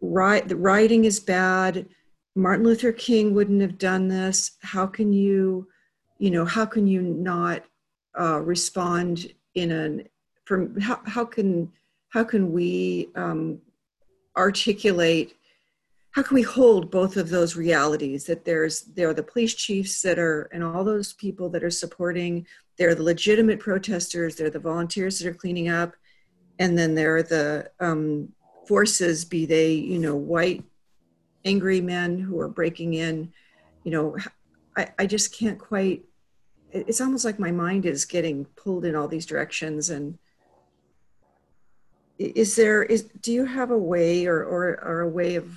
right the writing is bad martin luther king wouldn't have done this how can you you know how can you not uh, respond in an from how, how can how can we um, articulate how can we hold both of those realities that there's there are the police chiefs that are and all those people that are supporting they're the legitimate protesters they're the volunteers that are cleaning up and then there are the um, forces, be they, you know, white angry men who are breaking in, you know, I, I just can't quite, it's almost like my mind is getting pulled in all these directions. And is there, is, do you have a way or, or, or a way of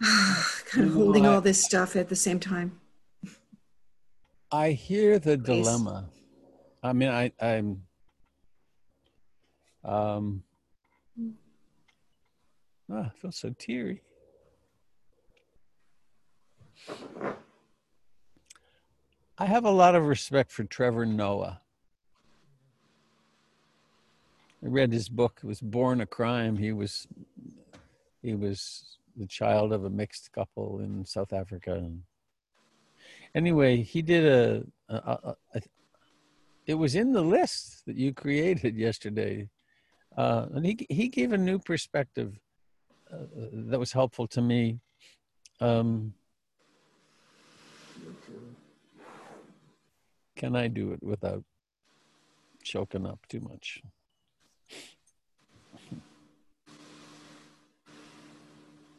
[sighs] kind of holding all this stuff at the same time? I hear the Please. dilemma. I mean, I, I'm um, ah, I feel so teary. I have a lot of respect for Trevor Noah. I read his book. It was Born a Crime. He was he was the child of a mixed couple in South Africa. And anyway, he did a, a, a, a it was in the list that you created yesterday uh, and he he gave a new perspective uh, that was helpful to me. Um, can I do it without choking up too much?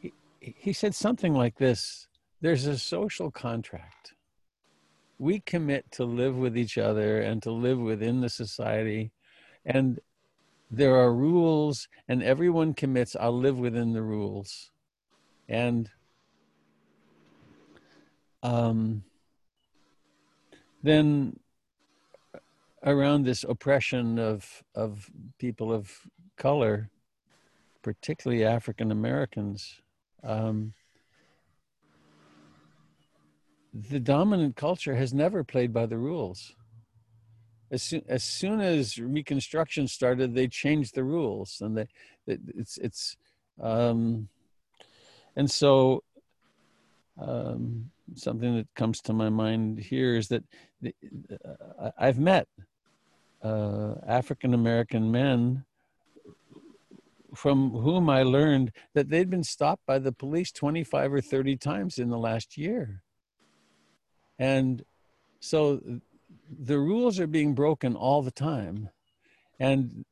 He, he said something like this there's a social contract. We commit to live with each other and to live within the society. And there are rules and everyone commits i'll live within the rules and um, then around this oppression of of people of color particularly african americans um, the dominant culture has never played by the rules. As soon as soon as Reconstruction started, they changed the rules, and they it's it's um, and so um, something that comes to my mind here is that the, uh, I've met uh, African American men from whom I learned that they'd been stopped by the police 25 or 30 times in the last year. And so the rules are being broken all the time. And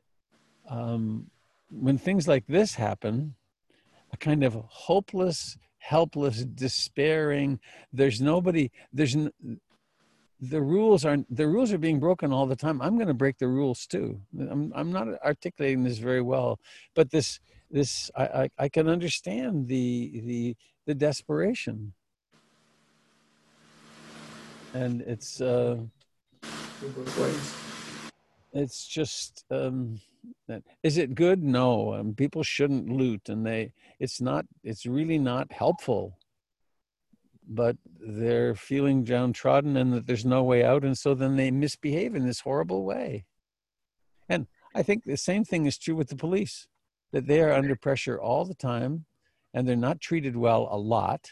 um, when things like this happen, a kind of hopeless, helpless, despairing, there's nobody, there's, n- the rules are the rules are being broken all the time. I'm going to break the rules too. I'm I'm not articulating this very well, but this this I I, I can understand the the the desperation, and it's uh, it's just um, is it good? No, um, people shouldn't loot, and they it's not it's really not helpful. But they're feeling downtrodden and that there's no way out and so then they misbehave in this horrible way. And i think the same thing is true with the police that they are under pressure all the time and they're not treated well a lot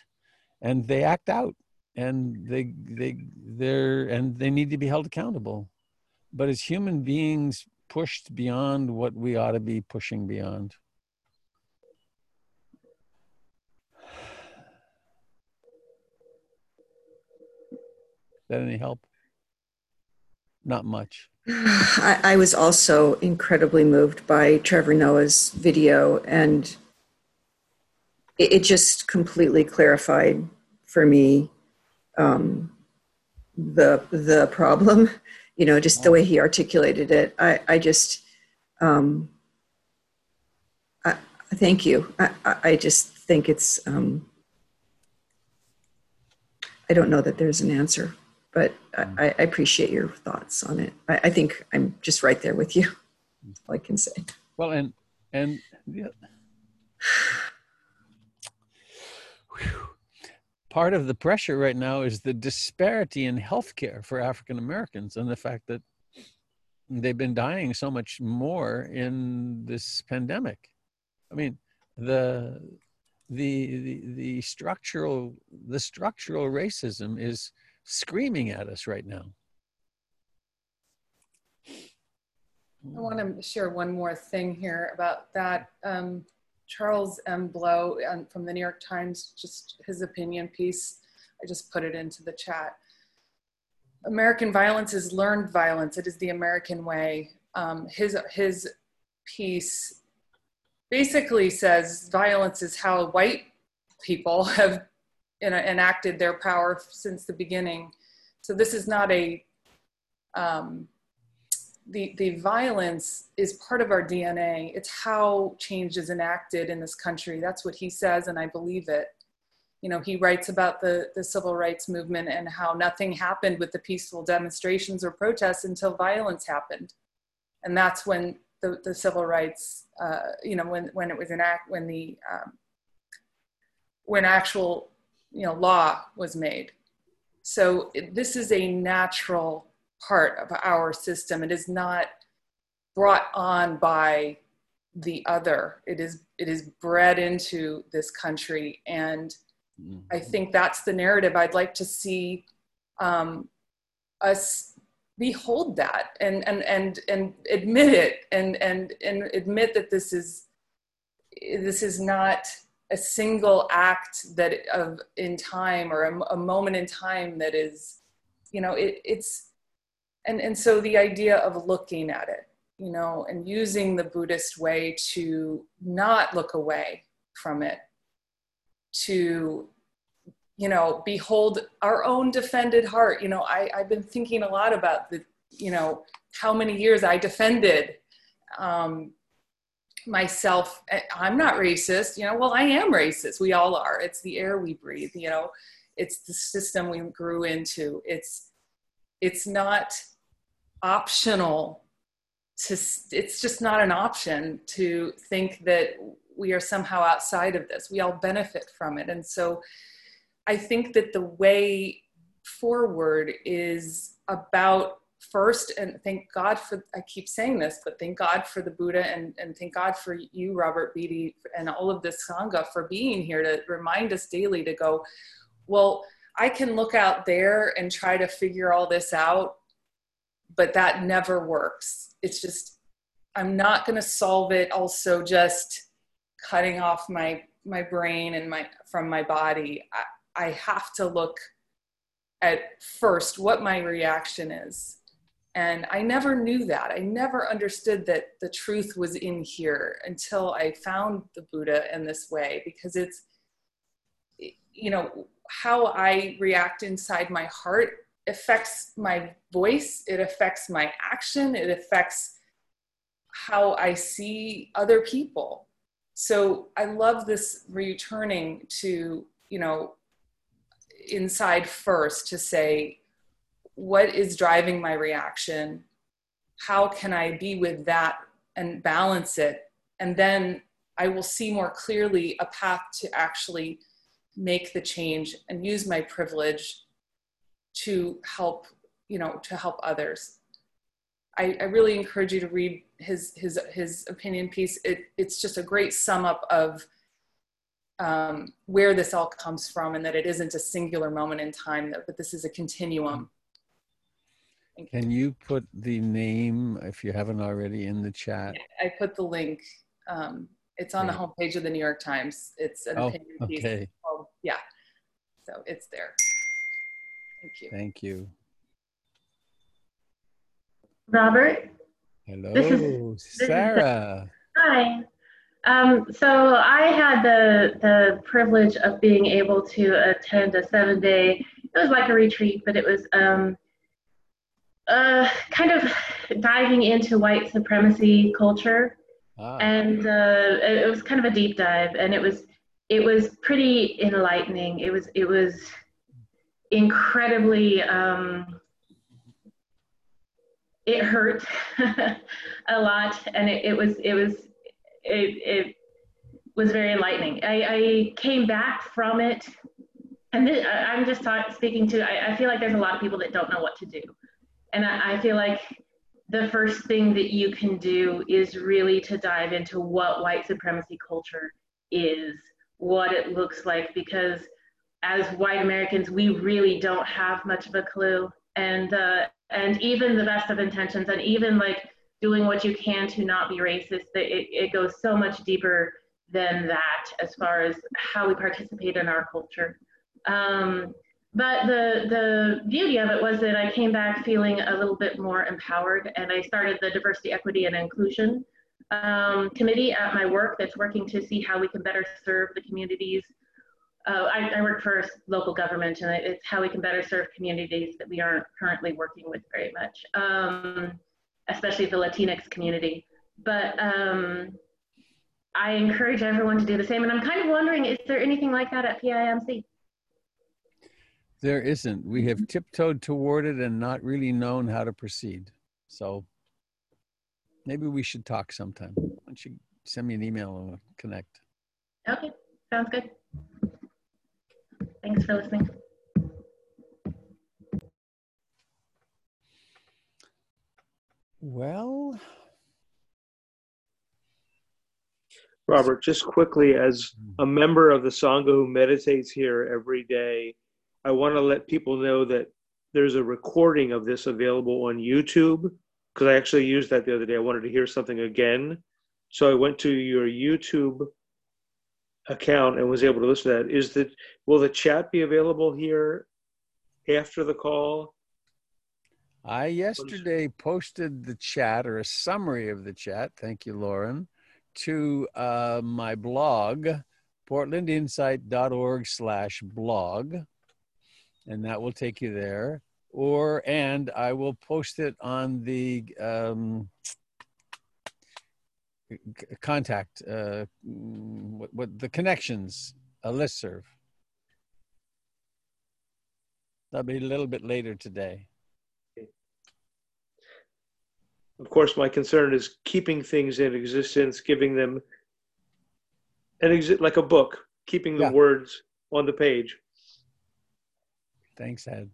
and they act out and they they they're and they need to be held accountable. But as human beings pushed beyond what we ought to be pushing beyond Is that any help? Not much. [sighs] I, I, was also incredibly moved by Trevor Noah's video, and it, it just completely clarified for me um, the the problem. [laughs] You know, just the way he articulated it. I, I just, um, I, thank you. I, I just think it's. Um, I don't know that there's an answer but mm. I, I, appreciate your thoughts on it. I, I, think I'm just right there with you. [laughs] That's all I can say. Well, and and yeah. Part of the pressure right now is the disparity in healthcare for African Americans and the fact that they've been dying so much more in this pandemic. I mean, the the the, the structural the structural racism is screaming at us right now. I want to share one more thing here about that. Um, Charles M. Blow um, from the New York Times, just his opinion piece. I just put it into the chat. American violence is learned violence. It is the American way. Um, his his piece basically says violence is how white people have enacted their power since the beginning. So this is not a, um, the, the violence is part of our DNA. It's how change is enacted in this country. That's what he says, and I believe it. You know, he writes about the, the civil rights movement and how nothing happened with the peaceful demonstrations or protests until violence happened. And that's when the, the civil rights, uh, you know, when, when it was enact, when the, um, when actual you know law was made so this is a natural part of our system. It is not brought on by the other. It is it is bred into this country. And mm-hmm. i think that's the narrative i'd like to see um, us behold that and and and and admit it and and and admit that this is this is not a single act that of in time or a, a moment in time that is you know it, it's and and so the idea of looking at it you know and using the buddhist way to not look away from it to you know behold our own defended heart. You know i i've been thinking a lot about the you know how many years i defended um, myself. I'm not racist you know well i am racist. We all are. It's the air we breathe you know. It's the system we grew into. It's it's not optional to it's just not an option to think that we are somehow outside of this. We all benefit from it. And so i think that the way forward is about first and thank god for i keep saying this but thank god for the buddha and, and thank god for you robert beatty and all of this sangha for being here to remind us daily to go well i can look out there and try to figure all this out but that never works it's just i'm not going to solve it also just cutting off my my brain and my from my body i, I have to look at first what my reaction is. And I never knew that. I never understood that the truth was in here until I found the Buddha in this way because it's, you know, how I react inside my heart affects my voice, it affects my action, it affects how I see other people. So I love this returning to, you know, inside first to say, what is driving my reaction? How can I be with that and balance it? And then I will see more clearly a path to actually make the change and use my privilege to help, you know, to help others. I, I really encourage you to read his his his opinion piece. It, it's just a great sum up of um, where this all comes from, and that it isn't a singular moment in time, that, but this is a continuum. Can you put the name, if you haven't already, in the chat? I put the link. Um, it's on the homepage of the New York Times. It's an Oh, opinion piece. okay. called- yeah, so it's there. Thank you. Thank you. Robert, Hello, This is- this is- Sarah. hi. Um, so I had the the privilege of being able to attend a seven day. It was like a retreat, but it was um, uh, kind of diving into white supremacy culture, Ah. and uh, it it was kind of a deep dive, and it was it was pretty enlightening. It was it was incredibly. Um, it hurt [laughs] a lot and it, it was it was it, it was very enlightening I, I came back from it and th- I- i'm just talk, speaking to I, I feel like there's a lot of people that don't know what to do and I, I feel like the first thing that you can do is really to dive into what white supremacy culture is what it looks like because as white Americans, we really don't have much of a clue. And uh, and even the best of intentions, and even like doing what you can to not be racist, it, it goes so much deeper than that as far as how we participate in our culture. Um, but the the beauty of it was that I came back feeling a little bit more empowered, and I started the diversity, equity, and inclusion um, committee at my work that's working to see how we can better serve the communities uh, I, I work for local government, and it's how we can better serve communities that we aren't currently working with very much, um, especially the Latinx community. But um, I encourage everyone to do the same. And I'm kind of wondering, is there anything like that at PIMC? There isn't. We have tiptoed toward it and not really known how to proceed. So maybe we should talk sometime. Why don't you send me an email and we'll connect? Okay, sounds good. Thanks for listening. Well, Robert, just quickly, as mm-hmm. a member of the Sangha who meditates here every day, I want to let people know that there's a recording of this available on YouTube because I actually used that the other day. I wanted to hear something again. So I went to your YouTube account and was able to listen to that. Is that will the chat be available here after the call? I yesterday posted the chat or a summary of the chat. Thank you, Lauren, to uh, my blog, portlandinsight.org slash blog. And that will take you there. Or, and I will post it on the um, contact, uh, what, what the connections, a listserv. That'll be a little bit later today. Of course, my concern is keeping things in existence, giving them an exit like a book, keeping the Yeah. words on the page. Thanks, Ed.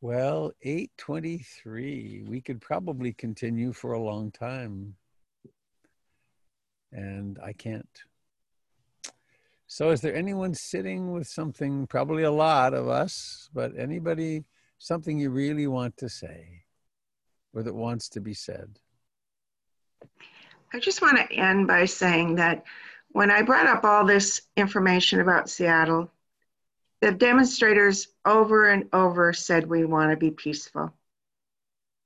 Well, 823. We could probably continue for a long time. And I can't. So is there anyone sitting with something, probably a lot of us, but anybody, something you really want to say or that wants to be said? I just want to end by saying that when I brought up all this information about Seattle, the demonstrators over and over said we want to be peaceful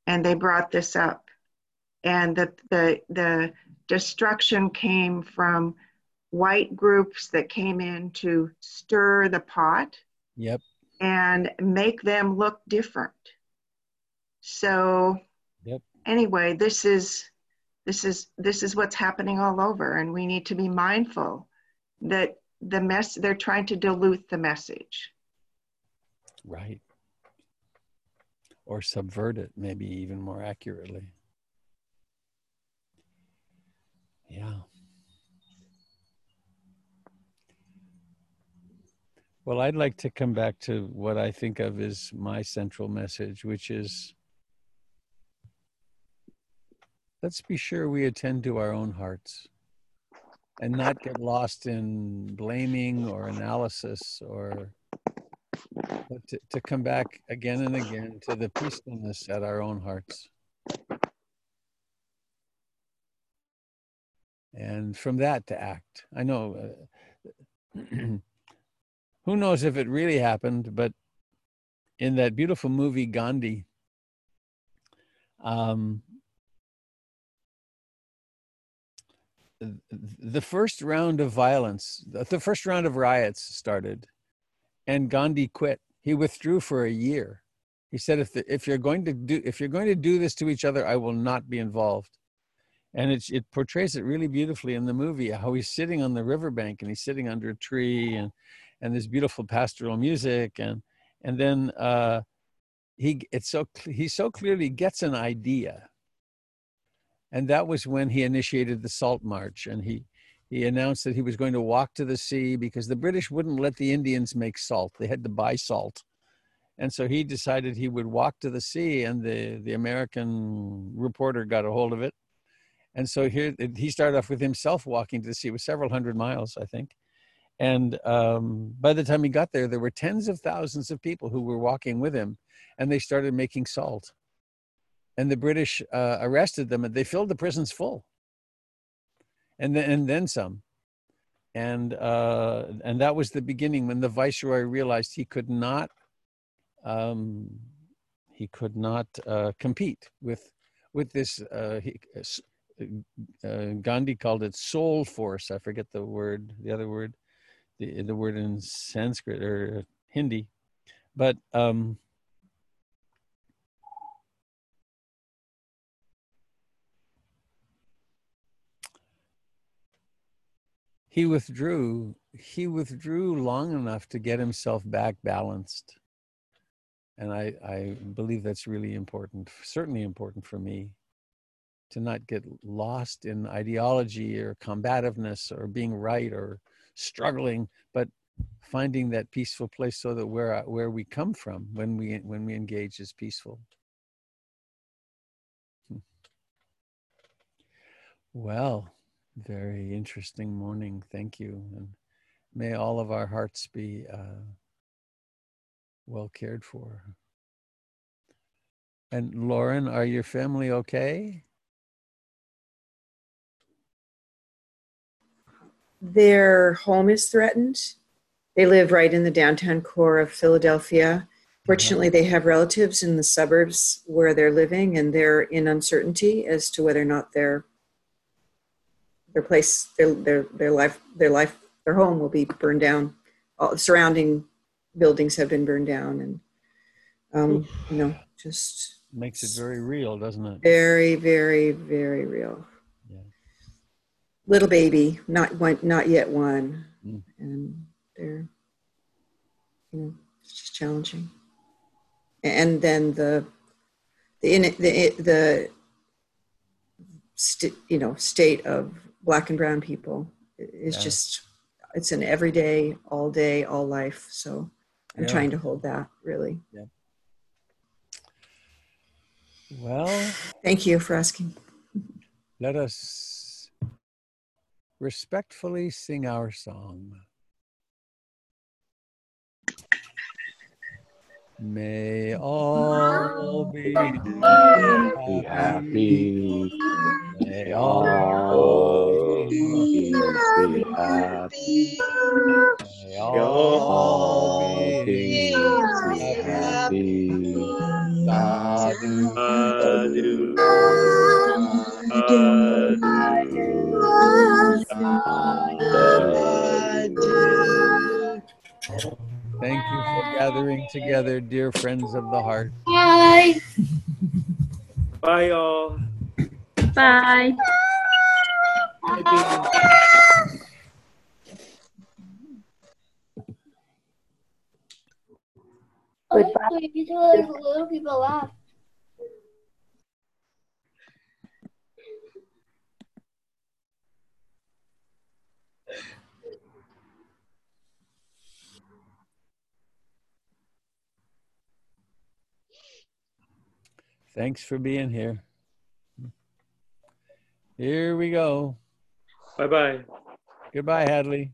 and they brought this up and the the the destruction came from white groups that came in to stir the pot Yep. and make them look different so Yep. anyway this is this is this is what's happening all over and we need to be mindful that the mess they're trying to dilute the message Right. Or subvert it, maybe even more accurately. Yeah. Well, I'd like to come back to what I think of as my central message, which is let's be sure we attend to our own hearts and not get lost in blaming or analysis or to, to come back again and again to the peacefulness at our own hearts. And from that to act. I know, uh, [clears throat] who knows if it really happened, but in that beautiful movie, Gandhi, um, the first round of violence, the first round of riots started, and Gandhi quit. He withdrew for a year. He said, "If the, if you're going to do if you're going to do this to each other, I will not be involved." And it it portrays it really beautifully in the movie how he's sitting on the riverbank and he's sitting under a tree and and this beautiful pastoral music and and then uh, he it's so he so clearly gets an idea and that was when he initiated the salt march and he he announced that he was going to walk to the sea because the british wouldn't let the indians make salt. They had to buy salt. And so he decided he would walk to the sea and the the american reporter got a hold of it. And so here he started off with himself walking to the sea it was several hundred miles i think. And um, by the time he got there there were tens of thousands of people who were walking with him and they started making salt and the British uh, arrested them, and they filled the prisons full, and then and then some, and uh, and that was the beginning when the viceroy realized he could not, um, he could not uh, compete with with this. Uh, he, uh, Gandhi called it soul force. I forget the word, the other word, the the word in Sanskrit or Hindi, but. Um, he withdrew he withdrew long enough to get himself back balanced and i i believe that's really important certainly important for me to not get lost in ideology or combativeness or being right or struggling but finding that peaceful place so that where where we come from when we when we engage is peaceful hmm. well very interesting morning. Thank you. And may all of our hearts be uh, well cared for. And Lauren, are your family okay? Their home is threatened. They live right in the downtown core of Philadelphia. Fortunately, they have relatives in the suburbs where they're living, and they're in uncertainty as to whether or not they're their place, their their their life, their life, their home will be burned down. All surrounding buildings have been burned down, and um, you know, just makes it very real, doesn't it? Very, very, very real. Yeah. Little baby, not one, not yet one, mm. and they're, you know, it's just challenging. And then the, the in the the, st- you know state of black and brown people. Is yeah. just it's an everyday all day all life. So i'm yeah. trying to hold that really. Yeah. Well thank you for asking. let us respectfully sing our song May all be happy. happy. May all be happy. May all be happy. Sadhu. Sadhu. Thank you for gathering together, dear friends of the heart. Bye. Bye, all. Bye. Goodbye. You still have little people left. Thanks for being here. Here we go. Bye bye. Goodbye, Hadley.